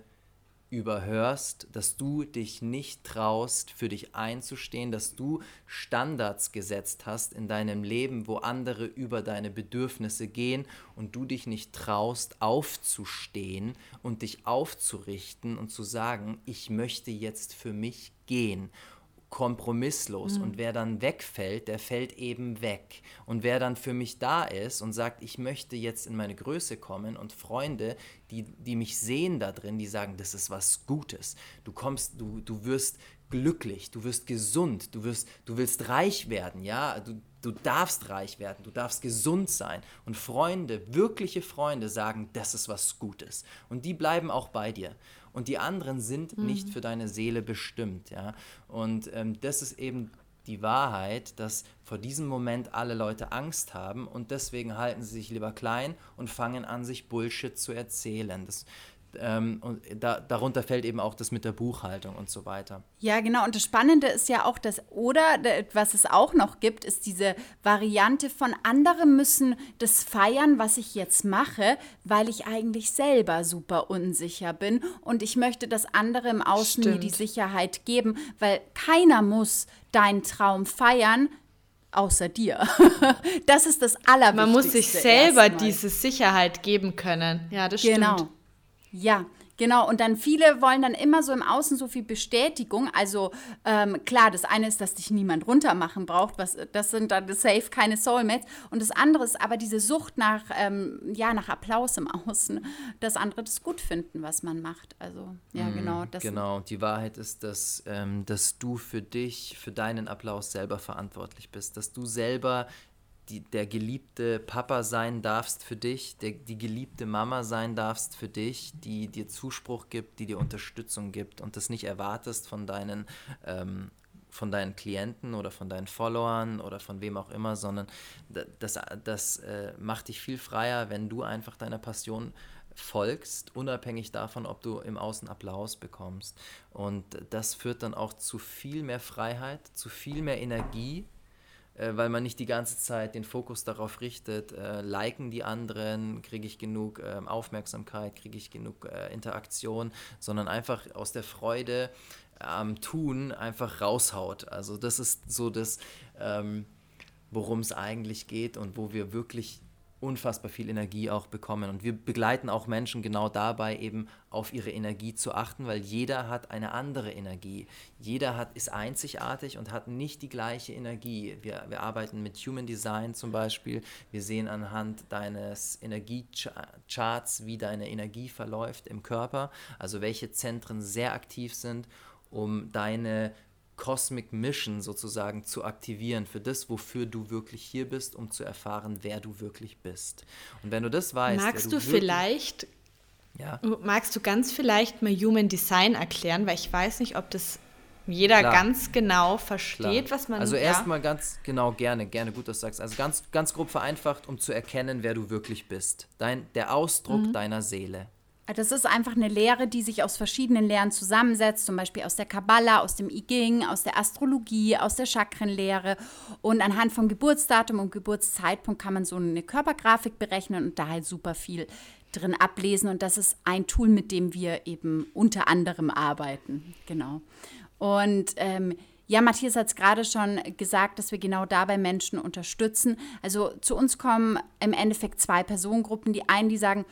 überhörst, dass du dich nicht traust, für dich einzustehen, dass du Standards gesetzt hast in deinem Leben, wo andere über deine Bedürfnisse gehen und du dich nicht traust, aufzustehen und dich aufzurichten und zu sagen, ich möchte jetzt für mich gehen kompromisslos. Mhm. Und wer dann wegfällt, der fällt eben weg. Und wer dann für mich da ist und sagt, ich möchte jetzt in meine Größe kommen und Freunde, die, die mich sehen da drin, die sagen, das ist was Gutes. Du kommst, du, du wirst glücklich, du wirst gesund, du, wirst, du willst reich werden, ja, du, du darfst reich werden, du darfst gesund sein. Und Freunde, wirkliche Freunde sagen, das ist was Gutes. Und die bleiben auch bei dir und die anderen sind mhm. nicht für deine Seele bestimmt. Ja? Und ähm, das ist eben die Wahrheit, dass vor diesem Moment alle Leute Angst haben und deswegen halten sie sich lieber klein und fangen an, sich Bullshit zu erzählen. Das, ähm, und da, darunter fällt eben auch das mit der Buchhaltung und so weiter.
Ja, genau. Und das Spannende ist ja auch, dass, oder was es auch noch gibt, ist diese Variante von andere müssen das feiern, was ich jetzt mache, weil ich eigentlich selber super unsicher bin. Und ich möchte, dass andere im Außen Stimmt. mir die Sicherheit geben, weil keiner muss deinen Traum feiern, außer dir. das ist das Allerwichtigste.
Man muss sich selber erstmal. diese Sicherheit geben können. Ja, das
genau. stimmt. Genau. Ja, Genau, und dann viele wollen dann immer so im Außen so viel Bestätigung. Also ähm, klar, das eine ist, dass dich niemand runtermachen braucht, was, das sind dann safe keine Soulmates. Und das andere ist aber diese Sucht nach, ähm, ja, nach Applaus im Außen, dass andere das gut finden, was man macht. Also ja, mm, genau.
Das genau, die Wahrheit ist, dass, ähm, dass du für dich, für deinen Applaus selber verantwortlich bist, dass du selber die, der geliebte Papa sein darfst für dich, der, die geliebte Mama sein darfst für dich, die dir Zuspruch gibt, die dir Unterstützung gibt und das nicht erwartest von deinen, ähm, von deinen Klienten oder von deinen Followern oder von wem auch immer, sondern das, das äh, macht dich viel freier, wenn du einfach deiner Passion folgst, unabhängig davon, ob du im Außen Applaus bekommst. Und das führt dann auch zu viel mehr Freiheit, zu viel mehr Energie äh, weil man nicht die ganze Zeit den Fokus darauf richtet, äh, liken die anderen, kriege ich genug äh, Aufmerksamkeit, kriege ich genug äh, Interaktion, sondern einfach aus der Freude am Tun einfach raushaut. Also das ist so das, ähm, worum es eigentlich geht und wo wir wirklich unfassbar viel Energie auch bekommen. Und wir begleiten auch Menschen genau dabei, eben auf ihre Energie zu achten, weil jeder hat eine andere Energie. Jeder hat, ist einzigartig und hat nicht die gleiche Energie. Wir, wir arbeiten mit Human Design zum Beispiel. Wir sehen anhand deines Energiecharts, wie deine Energie verläuft im Körper, also welche Zentren sehr aktiv sind, um deine Cosmic Mission sozusagen zu aktivieren für das, wofür du wirklich hier bist, um zu erfahren, wer du wirklich bist. Und wenn du das weißt,
magst
du,
du vielleicht, ja. magst du ganz vielleicht mal Human Design erklären, weil ich weiß nicht, ob das jeder Klar. ganz genau versteht, Klar. was man.
Also erstmal ganz genau gerne, gerne gut, dass du sagst. Also ganz, ganz grob vereinfacht, um zu erkennen, wer du wirklich bist. Dein, der Ausdruck mhm. deiner Seele.
Das ist einfach eine Lehre, die sich aus verschiedenen Lehren zusammensetzt, zum Beispiel aus der Kabbala, aus dem I Ching, aus der Astrologie, aus der Chakrenlehre. Und anhand von Geburtsdatum und Geburtszeitpunkt kann man so eine Körpergrafik berechnen und da halt super viel drin ablesen. Und das ist ein Tool, mit dem wir eben unter anderem arbeiten. Genau. Und ähm, ja, Matthias hat es gerade schon gesagt, dass wir genau dabei Menschen unterstützen. Also zu uns kommen im Endeffekt zwei Personengruppen. Die einen, die sagen,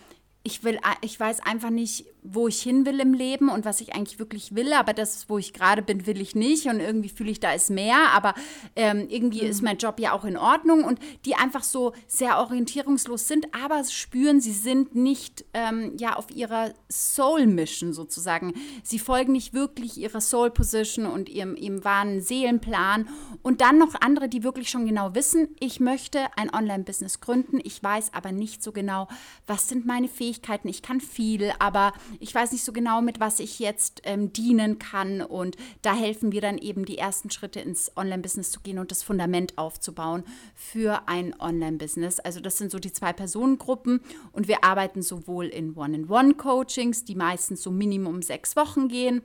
ich will, ich weiß einfach nicht, wo ich hin will im Leben und was ich eigentlich wirklich will, aber das, wo ich gerade bin, will ich nicht und irgendwie fühle ich, da ist mehr, aber ähm, irgendwie mhm. ist mein Job ja auch in Ordnung und die einfach so sehr orientierungslos sind, aber spüren, sie sind nicht ähm, ja auf ihrer Soul-Mission sozusagen. Sie folgen nicht wirklich ihrer Soul-Position und ihrem, ihrem wahren Seelenplan und dann noch andere, die wirklich schon genau wissen, ich möchte ein Online-Business gründen, ich weiß aber nicht so genau, was sind meine Fähigkeiten, ich kann viel, aber ich weiß nicht so genau, mit was ich jetzt ähm, dienen kann. Und da helfen wir dann eben die ersten Schritte ins Online-Business zu gehen und das Fundament aufzubauen für ein Online-Business. Also das sind so die zwei Personengruppen und wir arbeiten sowohl in One-in-One-Coachings, die meistens so Minimum sechs Wochen gehen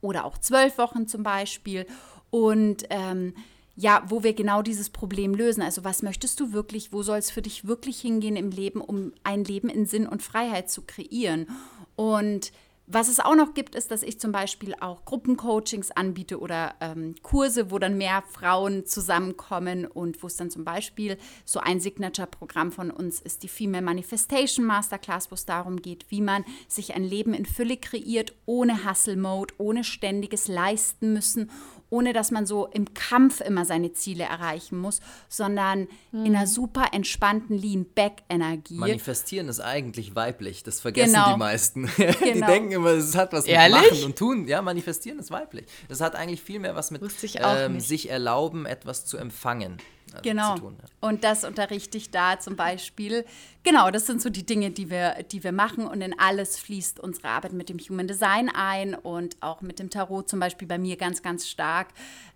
oder auch zwölf Wochen zum Beispiel. Und ähm, ja, wo wir genau dieses Problem lösen. Also was möchtest du wirklich, wo soll es für dich wirklich hingehen im Leben, um ein Leben in Sinn und Freiheit zu kreieren? Und was es auch noch gibt, ist, dass ich zum Beispiel auch Gruppencoachings anbiete oder ähm, Kurse, wo dann mehr Frauen zusammenkommen und wo es dann zum Beispiel so ein Signature-Programm von uns ist, die Female Manifestation Masterclass, wo es darum geht, wie man sich ein Leben in Fülle kreiert, ohne Hustle-Mode, ohne ständiges Leisten müssen ohne dass man so im Kampf immer seine Ziele erreichen muss, sondern mhm. in einer super entspannten Lean-Back-Energie.
Manifestieren ist eigentlich weiblich, das vergessen genau. die meisten. Genau. die denken immer, es hat was Ehrlich? mit Machen und Tun. Ja, manifestieren ist weiblich. Das hat eigentlich viel mehr was mit ähm, sich erlauben, etwas zu empfangen
genau. zu tun. Ja. Und das unterrichte ich da zum Beispiel. Genau, das sind so die Dinge, die wir, die wir machen. Und in alles fließt unsere Arbeit mit dem Human Design ein und auch mit dem Tarot zum Beispiel bei mir ganz, ganz stark.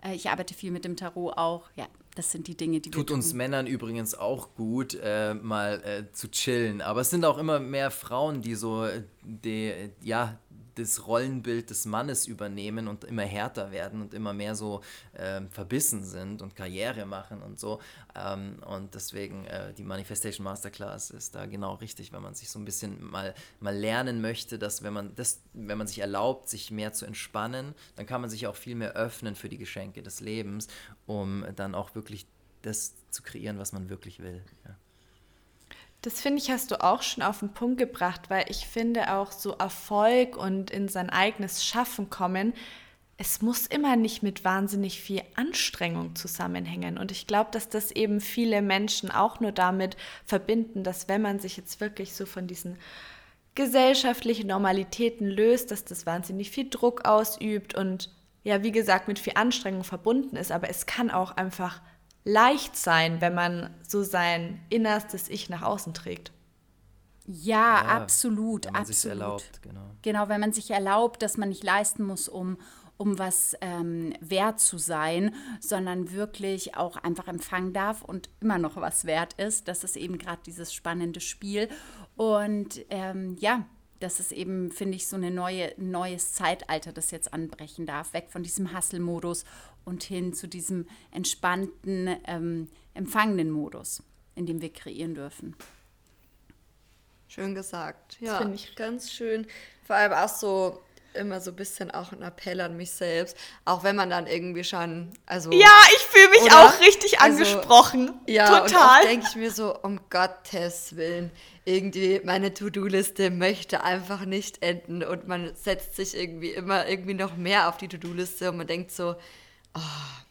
Äh, ich arbeite viel mit dem Tarot auch. Ja, das sind die Dinge, die
Tut uns Männern übrigens auch gut, äh, mal äh, zu chillen. Aber es sind auch immer mehr Frauen, die so, äh, die, ja, das Rollenbild des Mannes übernehmen und immer härter werden und immer mehr so äh, verbissen sind und Karriere machen und so. Ähm, und deswegen äh, die Manifestation Masterclass ist da genau richtig, wenn man sich so ein bisschen mal, mal lernen möchte, dass wenn man das, wenn man sich erlaubt, sich mehr zu entspannen, dann kann man sich auch viel mehr öffnen für die Geschenke des Lebens, um dann auch wirklich das zu kreieren, was man wirklich will. Ja.
Das finde ich, hast du auch schon auf den Punkt gebracht, weil ich finde auch so Erfolg und in sein eigenes Schaffen kommen, es muss immer nicht mit wahnsinnig viel Anstrengung zusammenhängen. Und ich glaube, dass das eben viele Menschen auch nur damit verbinden, dass wenn man sich jetzt wirklich so von diesen gesellschaftlichen Normalitäten löst, dass das wahnsinnig viel Druck ausübt und ja, wie gesagt, mit viel Anstrengung verbunden ist. Aber es kann auch einfach leicht sein, wenn man so sein innerstes Ich nach außen trägt.
Ja, ja absolut.
Wenn man
absolut. sich
erlaubt, genau.
Genau, wenn man sich erlaubt, dass man nicht leisten muss, um, um was ähm, wert zu sein, sondern wirklich auch einfach empfangen darf und immer noch was wert ist. Das ist eben gerade dieses spannende Spiel. Und ähm, ja, das ist eben, finde ich, so ein neue, neues Zeitalter, das jetzt anbrechen darf. Weg von diesem Hustle-Modus und hin zu diesem entspannten, ähm, empfangenen Modus, in dem wir kreieren dürfen.
Schön gesagt. Ja, finde ich ganz schön. Vor allem auch so, immer so ein bisschen auch ein Appell an mich selbst, auch wenn man dann irgendwie schon, also
Ja, ich fühle mich
Oder?
auch richtig
Also,
angesprochen.
ja,
Total.
und denke ich mir so, um Gottes Willen, irgendwie meine To-Do-Liste möchte einfach nicht enden und man setzt sich irgendwie immer irgendwie noch mehr auf die To-Do-Liste und man denkt so, oh,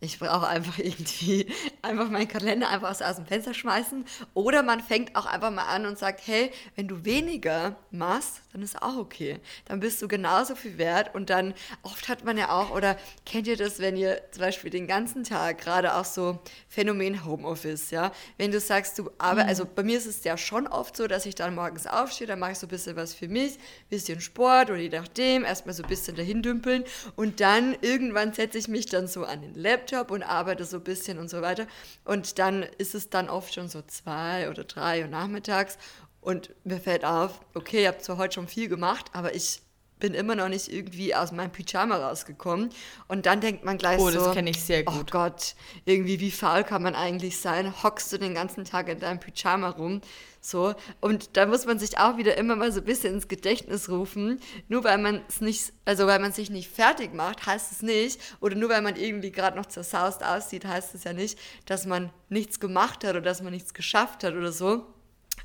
ich brauche einfach irgendwie einfach meinen Kalender einfach aus, aus dem Fenster schmeißen. Oder man fängt auch einfach mal an und sagt, hey, wenn du weniger machst, dann ist auch okay. Dann bist du genauso viel wert. Und dann oft hat man ja auch, oder kennt ihr das, wenn ihr zum Beispiel den ganzen Tag, gerade auch so Phänomen Homeoffice, ja, wenn du sagst, du aber, also bei mir ist es ja schon oft so, dass ich dann morgens aufstehe, dann mache ich so ein bisschen was für mich, bisschen Sport oder je nachdem, erstmal so ein bisschen dahin dümpeln und dann irgendwann setze ich mich dann so an den Laptop und arbeite so ein bisschen und so weiter. Und dann ist es dann oft schon so zwei oder drei Uhr nachmittags. Und mir fällt auf, okay, ich habe zwar heute schon viel gemacht, aber ich bin immer noch nicht irgendwie aus meinem Pyjama rausgekommen. Und dann denkt man gleich
Oh,
so,
das kenn ich sehr
oh. Gott, irgendwie wie faul kann man eigentlich sein? Hockst du den ganzen Tag in deinem Pyjama rum? So. Und da muss man sich auch wieder immer mal so ein bisschen ins Gedächtnis rufen. Nur weil man es nicht, also weil man sich nicht fertig macht, heißt es nicht, oder nur weil man irgendwie gerade noch zersaust aussieht, heißt es ja nicht, dass man nichts gemacht hat oder dass man nichts geschafft hat oder so.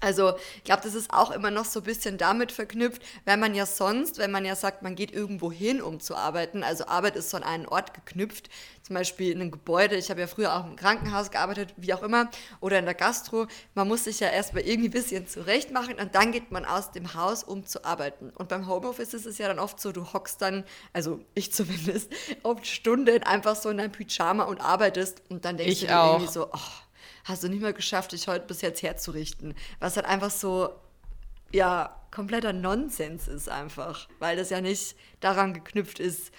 Also ich glaube, das ist auch immer noch so ein bisschen damit verknüpft, weil man ja sonst, wenn man ja sagt, man geht irgendwo hin, um zu arbeiten, also Arbeit ist so an einen Ort geknüpft, zum Beispiel in einem Gebäude, ich habe ja früher auch im Krankenhaus gearbeitet, wie auch immer, oder in der Gastro, man muss sich ja erstmal irgendwie ein bisschen zurecht machen und dann geht man aus dem Haus, um zu arbeiten. Und beim Homeoffice ist es ja dann oft so, du hockst dann, also ich zumindest, oft Stunden einfach so in deinem Pyjama und arbeitest und dann denkst
Ich
du irgendwie so, oh, hast du nicht mal geschafft, dich heute bis jetzt herzurichten. Was halt einfach so, ja, kompletter Nonsens ist einfach. Weil das ja nicht daran geknüpft ist,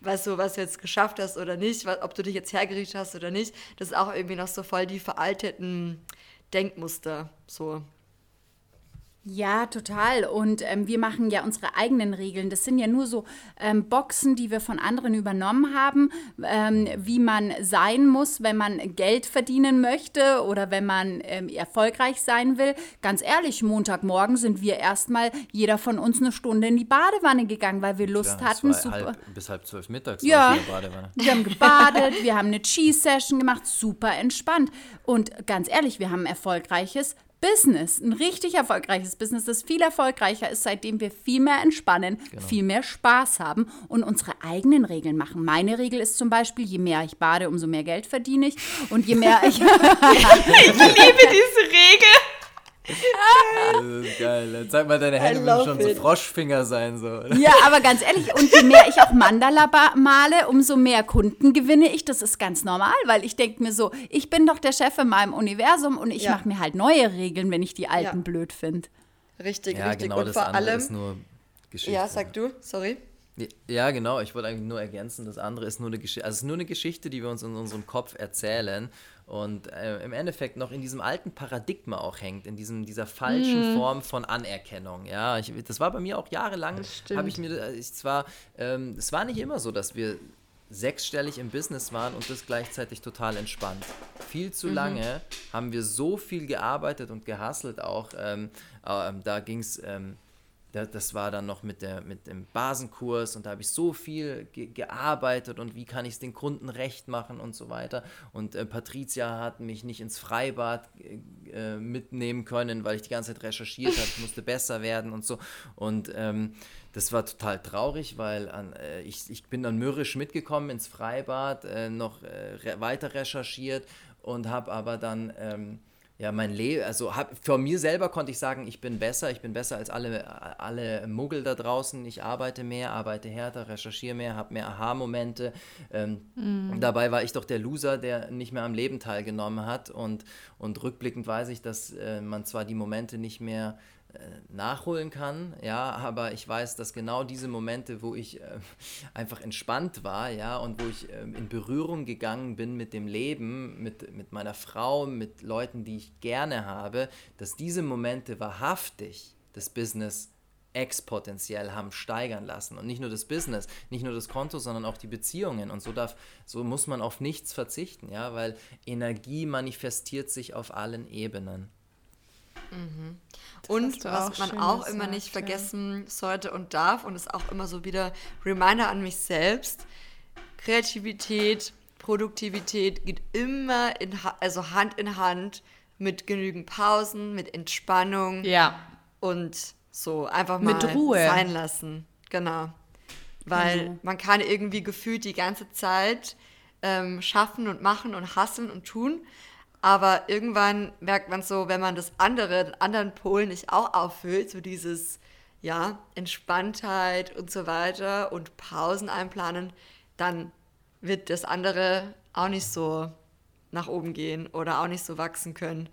was du, was du jetzt geschafft hast oder nicht, ob du dich jetzt hergerichtet hast oder nicht. Das ist auch irgendwie noch so voll die veralteten Denkmuster. So.
Ja, total. Und ähm, wir machen ja unsere eigenen Regeln. Das sind ja nur so ähm, Boxen, die wir von anderen übernommen haben, ähm, wie man sein muss, wenn man Geld verdienen möchte oder wenn man ähm, erfolgreich sein will. Ganz ehrlich, Montagmorgen sind wir erstmal jeder von uns eine Stunde in die Badewanne gegangen, weil wir Lust
Ja,
hatten. Super.
halb, bis halb zwölf mittags
Ja. Wir haben gebadet, wir haben eine Cheese-Session gemacht, super entspannt. Und ganz ehrlich, wir haben ein erfolgreiches Business, ein richtig erfolgreiches Business, das viel erfolgreicher ist, seitdem wir viel mehr entspannen, viel mehr Spaß haben und unsere eigenen Regeln machen. Meine Regel ist zum Beispiel, je mehr ich bade, umso mehr Geld verdiene ich. Und je mehr ich.
Ich liebe diese Regel.
Das ist geil. Zeig mal deine Hände, müssen schon so
it.
Froschfinger sein. So. oder?
Ja, aber ganz ehrlich, und je mehr ich auch Mandala male, umso mehr Kunden gewinne ich. Das ist ganz normal, weil ich denke mir so, ich bin doch der Chef in meinem Universum und ich
Ja.
mache mir halt neue Regeln, wenn ich die alten
Ja.
blöd finde.
Richtig,
Ja,
richtig.
genau,
Und
das
vor allem.
ist nur Geschichte.
Ja, sag du, sorry.
Ja, genau. Ich wollte eigentlich nur ergänzen, das andere ist nur eine Geschichte. Also es ist nur eine Geschichte, die wir uns in unserem Kopf erzählen und äh, im Endeffekt noch in diesem alten Paradigma auch hängt, in diesem, dieser falschen Form von Anerkennung. Ja, ich, das war bei mir auch jahrelang, habe ich mir, äh, ich zwar, ähm, es war nicht immer so, dass wir sechsstellig im Business waren und das gleichzeitig total entspannt. Viel zu lange haben wir so viel gearbeitet und gehustelt auch. Ähm, ähm, da ging es, ähm, das war dann noch mit, der, mit dem Basenkurs und da habe ich so viel ge gearbeitet und wie kann ich es den Kunden recht machen und so weiter. Und äh, Patricia hat mich nicht ins Freibad äh, mitnehmen können, weil ich die ganze Zeit recherchiert habe, musste besser werden und so. Und ähm, das war total traurig, weil an, äh, ich, ich bin dann mürrisch mitgekommen ins Freibad, äh, noch äh, re weiter recherchiert und habe aber dann... Ähm, ja, mein Leben, also hab, für mir selber konnte ich sagen, ich bin besser, ich bin besser als alle, alle Muggel da draußen. Ich arbeite mehr, arbeite härter, recherchiere mehr, habe mehr Aha-Momente. Ähm, und Dabei war ich doch der Loser, der nicht mehr am Leben teilgenommen hat. Und, und rückblickend weiß ich, dass äh, man zwar die Momente nicht mehr nachholen kann, ja, aber ich weiß, dass genau diese Momente, wo ich äh, einfach entspannt war, ja, und wo ich ähm, in Berührung gegangen bin mit dem Leben, mit, mit meiner Frau, mit Leuten, die ich gerne habe, dass diese Momente wahrhaftig das Business exponentiell haben steigern lassen und nicht nur das Business, nicht nur das Konto, sondern auch die Beziehungen und so darf so muss man auf nichts verzichten, ja, weil Energie manifestiert sich auf allen Ebenen.
Mhm. Und was man auch immer nicht vergessen ja. sollte und darf, und ist auch immer so wieder Reminder an mich selbst, Kreativität, Produktivität geht immer in, also Hand in Hand mit genügend Pausen, mit Entspannung.
Ja.
Und so einfach mal mit Ruhe. sein lassen. Genau. Weil mhm. man kann irgendwie gefühlt die ganze Zeit ähm, schaffen und machen und hasseln und tun. Aber irgendwann merkt man so, wenn man das andere, den anderen Pol nicht auch auffüllt, so dieses, ja, Entspanntheit und so weiter und Pausen einplanen, dann wird das andere auch nicht so nach oben gehen oder auch nicht so wachsen können.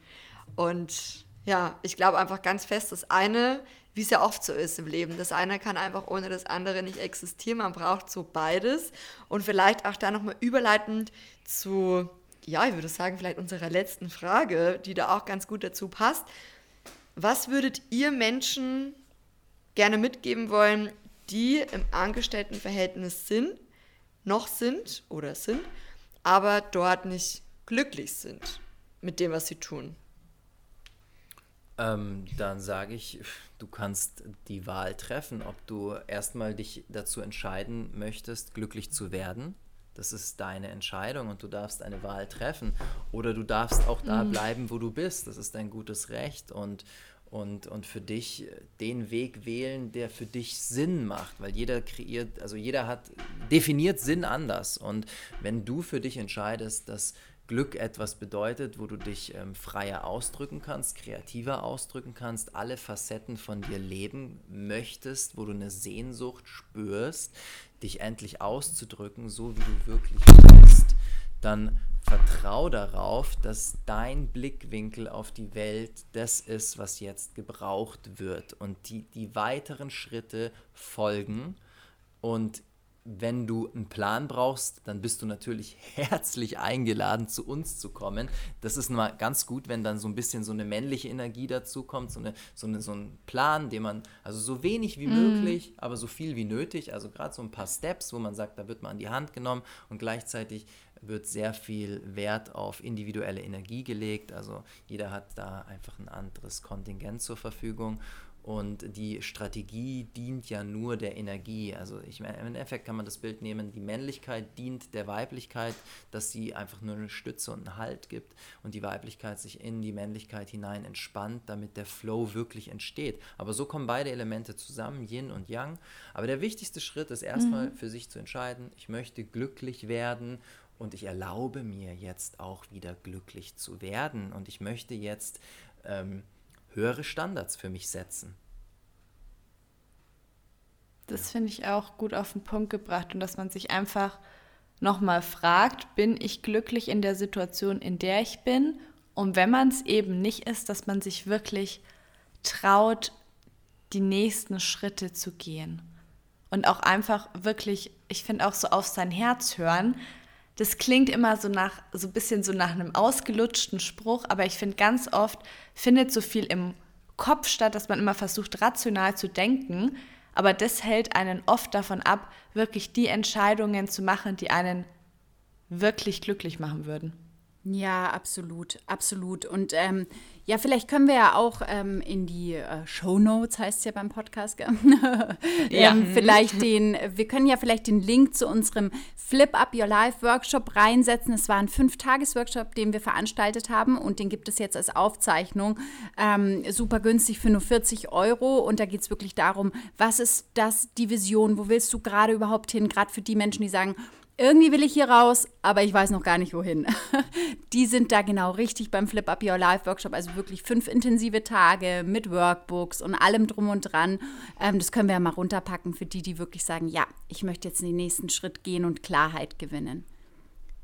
Und ja, ich glaube einfach ganz fest, das eine, wie es ja oft so ist im Leben, das eine kann einfach ohne das andere nicht existieren. Man braucht so beides. Und vielleicht auch da nochmal überleitend zu ja, ich würde sagen, vielleicht unserer letzten Frage, die da auch ganz gut dazu passt. Was würdet ihr Menschen gerne mitgeben wollen, die im Angestelltenverhältnis sind, noch sind oder sind, aber dort nicht glücklich sind mit dem, was sie tun?
Ähm, dann sage ich, du kannst die Wahl treffen, ob du erstmal dich dazu entscheiden möchtest, glücklich zu werden das ist deine Entscheidung und du darfst eine Wahl treffen. Oder du darfst auch da mhm. bleiben, wo du bist. Das ist dein gutes Recht. Und, und, und für dich den Weg wählen, der für dich Sinn macht, weil jeder kreiert, also jeder hat definiert Sinn anders. Und wenn du für dich entscheidest, dass Glück etwas bedeutet, wo du dich ähm, freier ausdrücken kannst, kreativer ausdrücken kannst, alle Facetten von dir leben möchtest, wo du eine Sehnsucht spürst, dich endlich auszudrücken, so wie du wirklich bist, dann vertrau darauf, dass dein Blickwinkel auf die Welt das ist, was jetzt gebraucht wird und die, die weiteren Schritte folgen und wenn du einen Plan brauchst, dann bist du natürlich herzlich eingeladen, zu uns zu kommen. Das ist mal ganz gut, wenn dann so ein bisschen so eine männliche Energie dazu kommt, so, eine, so, eine, so ein Plan, den man, also so wenig wie mm. möglich, aber so viel wie nötig, also gerade so ein paar Steps, wo man sagt, da wird man an die Hand genommen und gleichzeitig wird sehr viel Wert auf individuelle Energie gelegt. Also jeder hat da einfach ein anderes Kontingent zur Verfügung und die Strategie dient ja nur der Energie. Also ich meine, im Endeffekt kann man das Bild nehmen, die Männlichkeit dient der Weiblichkeit, dass sie einfach nur eine Stütze und einen Halt gibt und die Weiblichkeit sich in die Männlichkeit hinein entspannt, damit der Flow wirklich entsteht. Aber so kommen beide Elemente zusammen, Yin und Yang. Aber der wichtigste Schritt ist erstmal mhm. für sich zu entscheiden, ich möchte glücklich werden und ich erlaube mir jetzt auch wieder glücklich zu werden und ich möchte jetzt... Ähm, höhere Standards für mich setzen.
Das finde ich auch gut auf den Punkt gebracht und dass man sich einfach nochmal fragt, bin ich glücklich in der Situation, in der ich bin? Und wenn man es eben nicht ist, dass man sich wirklich traut, die nächsten Schritte zu gehen. Und auch einfach wirklich, ich finde auch so auf sein Herz hören, das klingt immer so nach, so ein bisschen so nach einem ausgelutschten Spruch, aber ich finde ganz oft findet so viel im Kopf statt, dass man immer versucht, rational zu denken. Aber das hält einen oft davon ab, wirklich die Entscheidungen zu machen, die einen wirklich glücklich machen würden.
Ja, absolut, absolut. Und ähm, ja, vielleicht können wir ja auch ähm, in die äh, Show Notes, heißt es ja beim Podcast, ja. ähm, vielleicht den, wir können ja vielleicht den Link zu unserem Flip Up Your Life Workshop reinsetzen. Es war ein Fünf-Tages-Workshop, den wir veranstaltet haben und den gibt es jetzt als Aufzeichnung ähm, super günstig für nur 40 Euro. Und da geht es wirklich darum, was ist das, die Vision, wo willst du gerade überhaupt hin, gerade für die Menschen, die sagen, irgendwie will ich hier raus, aber ich weiß noch gar nicht wohin. Die sind da genau richtig beim Flip Up Your Life Workshop, also wirklich fünf intensive Tage mit Workbooks und allem drum und dran. Ähm, das können wir ja mal runterpacken für die, die wirklich sagen, ja, ich möchte jetzt den nächsten Schritt gehen und Klarheit gewinnen.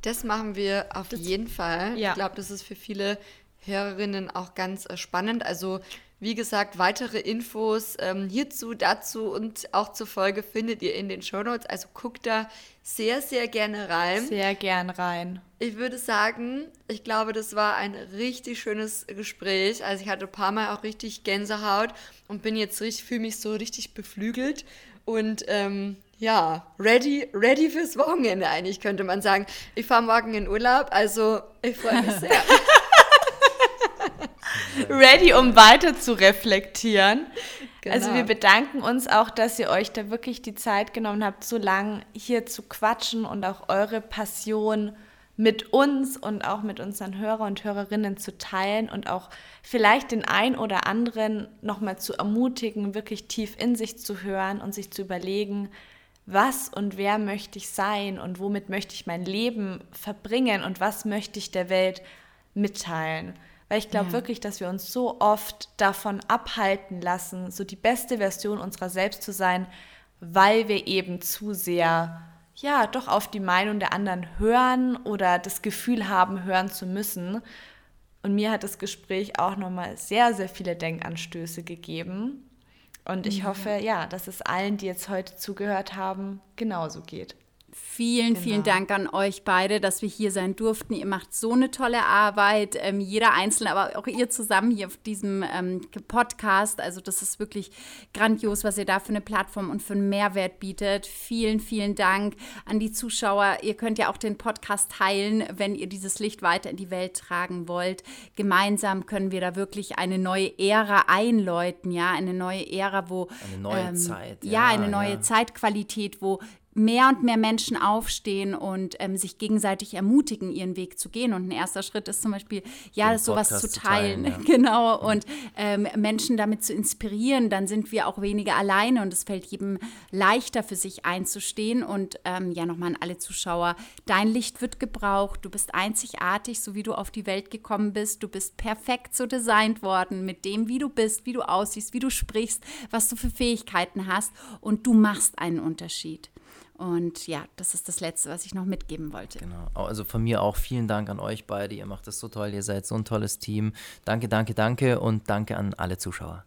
Das machen wir auf das, jeden Fall. Ja. Ich glaube, das ist für viele Hörerinnen auch ganz äh, spannend. Also wie gesagt, weitere Infos ähm, hierzu, dazu und auch zur Folge findet ihr in den Show Notes. Also guckt da sehr, sehr gerne rein.
Sehr gern rein.
Ich würde sagen, ich glaube, das war ein richtig schönes Gespräch. Also ich hatte ein paar Mal auch richtig Gänsehaut und bin jetzt richtig, fühle mich so richtig beflügelt und ähm, ja, ready, ready fürs Wochenende eigentlich, könnte man sagen. Ich fahre morgen in Urlaub, also ich freue mich sehr.
ready, um weiter zu reflektieren. Also
Genau.
wir bedanken uns auch, dass ihr euch da wirklich die Zeit genommen habt, so lang hier zu quatschen und auch eure Passion mit uns und auch mit unseren Hörer und Hörerinnen zu teilen und auch vielleicht den ein oder anderen nochmal zu ermutigen, wirklich tief in sich zu hören und sich zu überlegen, was und wer möchte ich sein und womit möchte ich mein Leben verbringen und was möchte ich der Welt mitteilen. Weil ich glaube
Ja.
wirklich, dass wir uns so oft davon abhalten lassen, so die beste Version unserer selbst zu sein, weil wir eben zu sehr, ja, doch auf die Meinung der anderen hören oder das Gefühl haben, hören zu müssen. Und mir hat das Gespräch auch nochmal sehr, sehr viele Denkanstöße gegeben. Und ich hoffe, ja, dass es allen, die jetzt heute zugehört haben, genauso geht.
Vielen, vielen
Genau.
Dank an euch beide, dass wir hier sein durften. Ihr macht so eine tolle Arbeit, ähm, jeder Einzelne, aber auch ihr zusammen hier auf diesem ähm, Podcast. Also das ist wirklich grandios, was ihr da für eine Plattform und für einen Mehrwert bietet. Vielen, vielen Dank an die Zuschauer. Ihr könnt ja auch den Podcast teilen, wenn ihr dieses Licht weiter in die Welt tragen wollt. Gemeinsam können wir da wirklich eine neue Ära einläuten, ja, eine neue Ära, wo
Eine neue Zeit,
ja,
ja,
eine neue
ja.
Zeitqualität, wo mehr und mehr Menschen aufstehen und ähm, sich gegenseitig ermutigen, ihren Weg zu gehen. Und ein erster Schritt ist zum Beispiel, ja,
Den
sowas
Podcast
zu
zu teilen,
teilen,
ja.
genau, und ähm, Menschen damit zu inspirieren. Dann sind wir auch weniger alleine und es fällt jedem leichter für sich einzustehen. Und ähm, ja, nochmal an alle Zuschauer, dein Licht wird gebraucht. Du bist einzigartig, so wie du auf die Welt gekommen bist. Du bist perfekt so designt worden mit dem, wie du bist, wie du aussiehst, wie du sprichst, was du für Fähigkeiten hast. Und du machst einen Unterschied. Und ja, das ist das Letzte, was ich noch mitgeben wollte.
Genau. Also von mir auch vielen Dank an euch beide. Ihr macht das so toll. Ihr seid so ein tolles Team. Danke, danke, danke und danke an alle Zuschauer.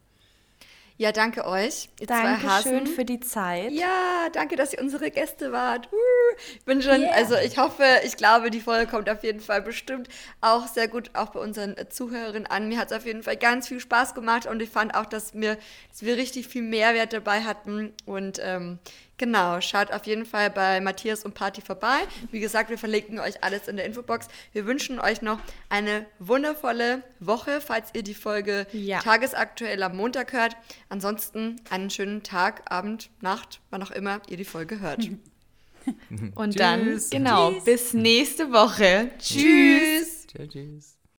Ja, danke euch. Ihr
Dankeschön
Hasen.
für die Zeit.
Ja, danke, dass ihr unsere Gäste wart. Uh, ich bin schon, also ich hoffe, ich glaube, die Folge kommt auf jeden Fall bestimmt auch sehr gut auch bei unseren äh, Zuhörerinnen an. Mir hat es auf jeden Fall ganz viel Spaß gemacht und ich fand auch, dass, mir, dass wir richtig viel Mehrwert dabei hatten. Und ähm, genau, schaut auf jeden Fall bei Matthias und Party vorbei. Wie gesagt, wir verlinken euch alles in der Infobox. Wir wünschen euch noch eine wundervolle Woche, falls ihr die Folge
Ja.
tagesaktuell am Montag hört. Ansonsten einen schönen Tag, Abend, Nacht, wann auch immer ihr die Folge hört.
Und dann,
Tschüss.
genau, bis nächste Woche. Tschüss.
Tschüss.
Tschüss.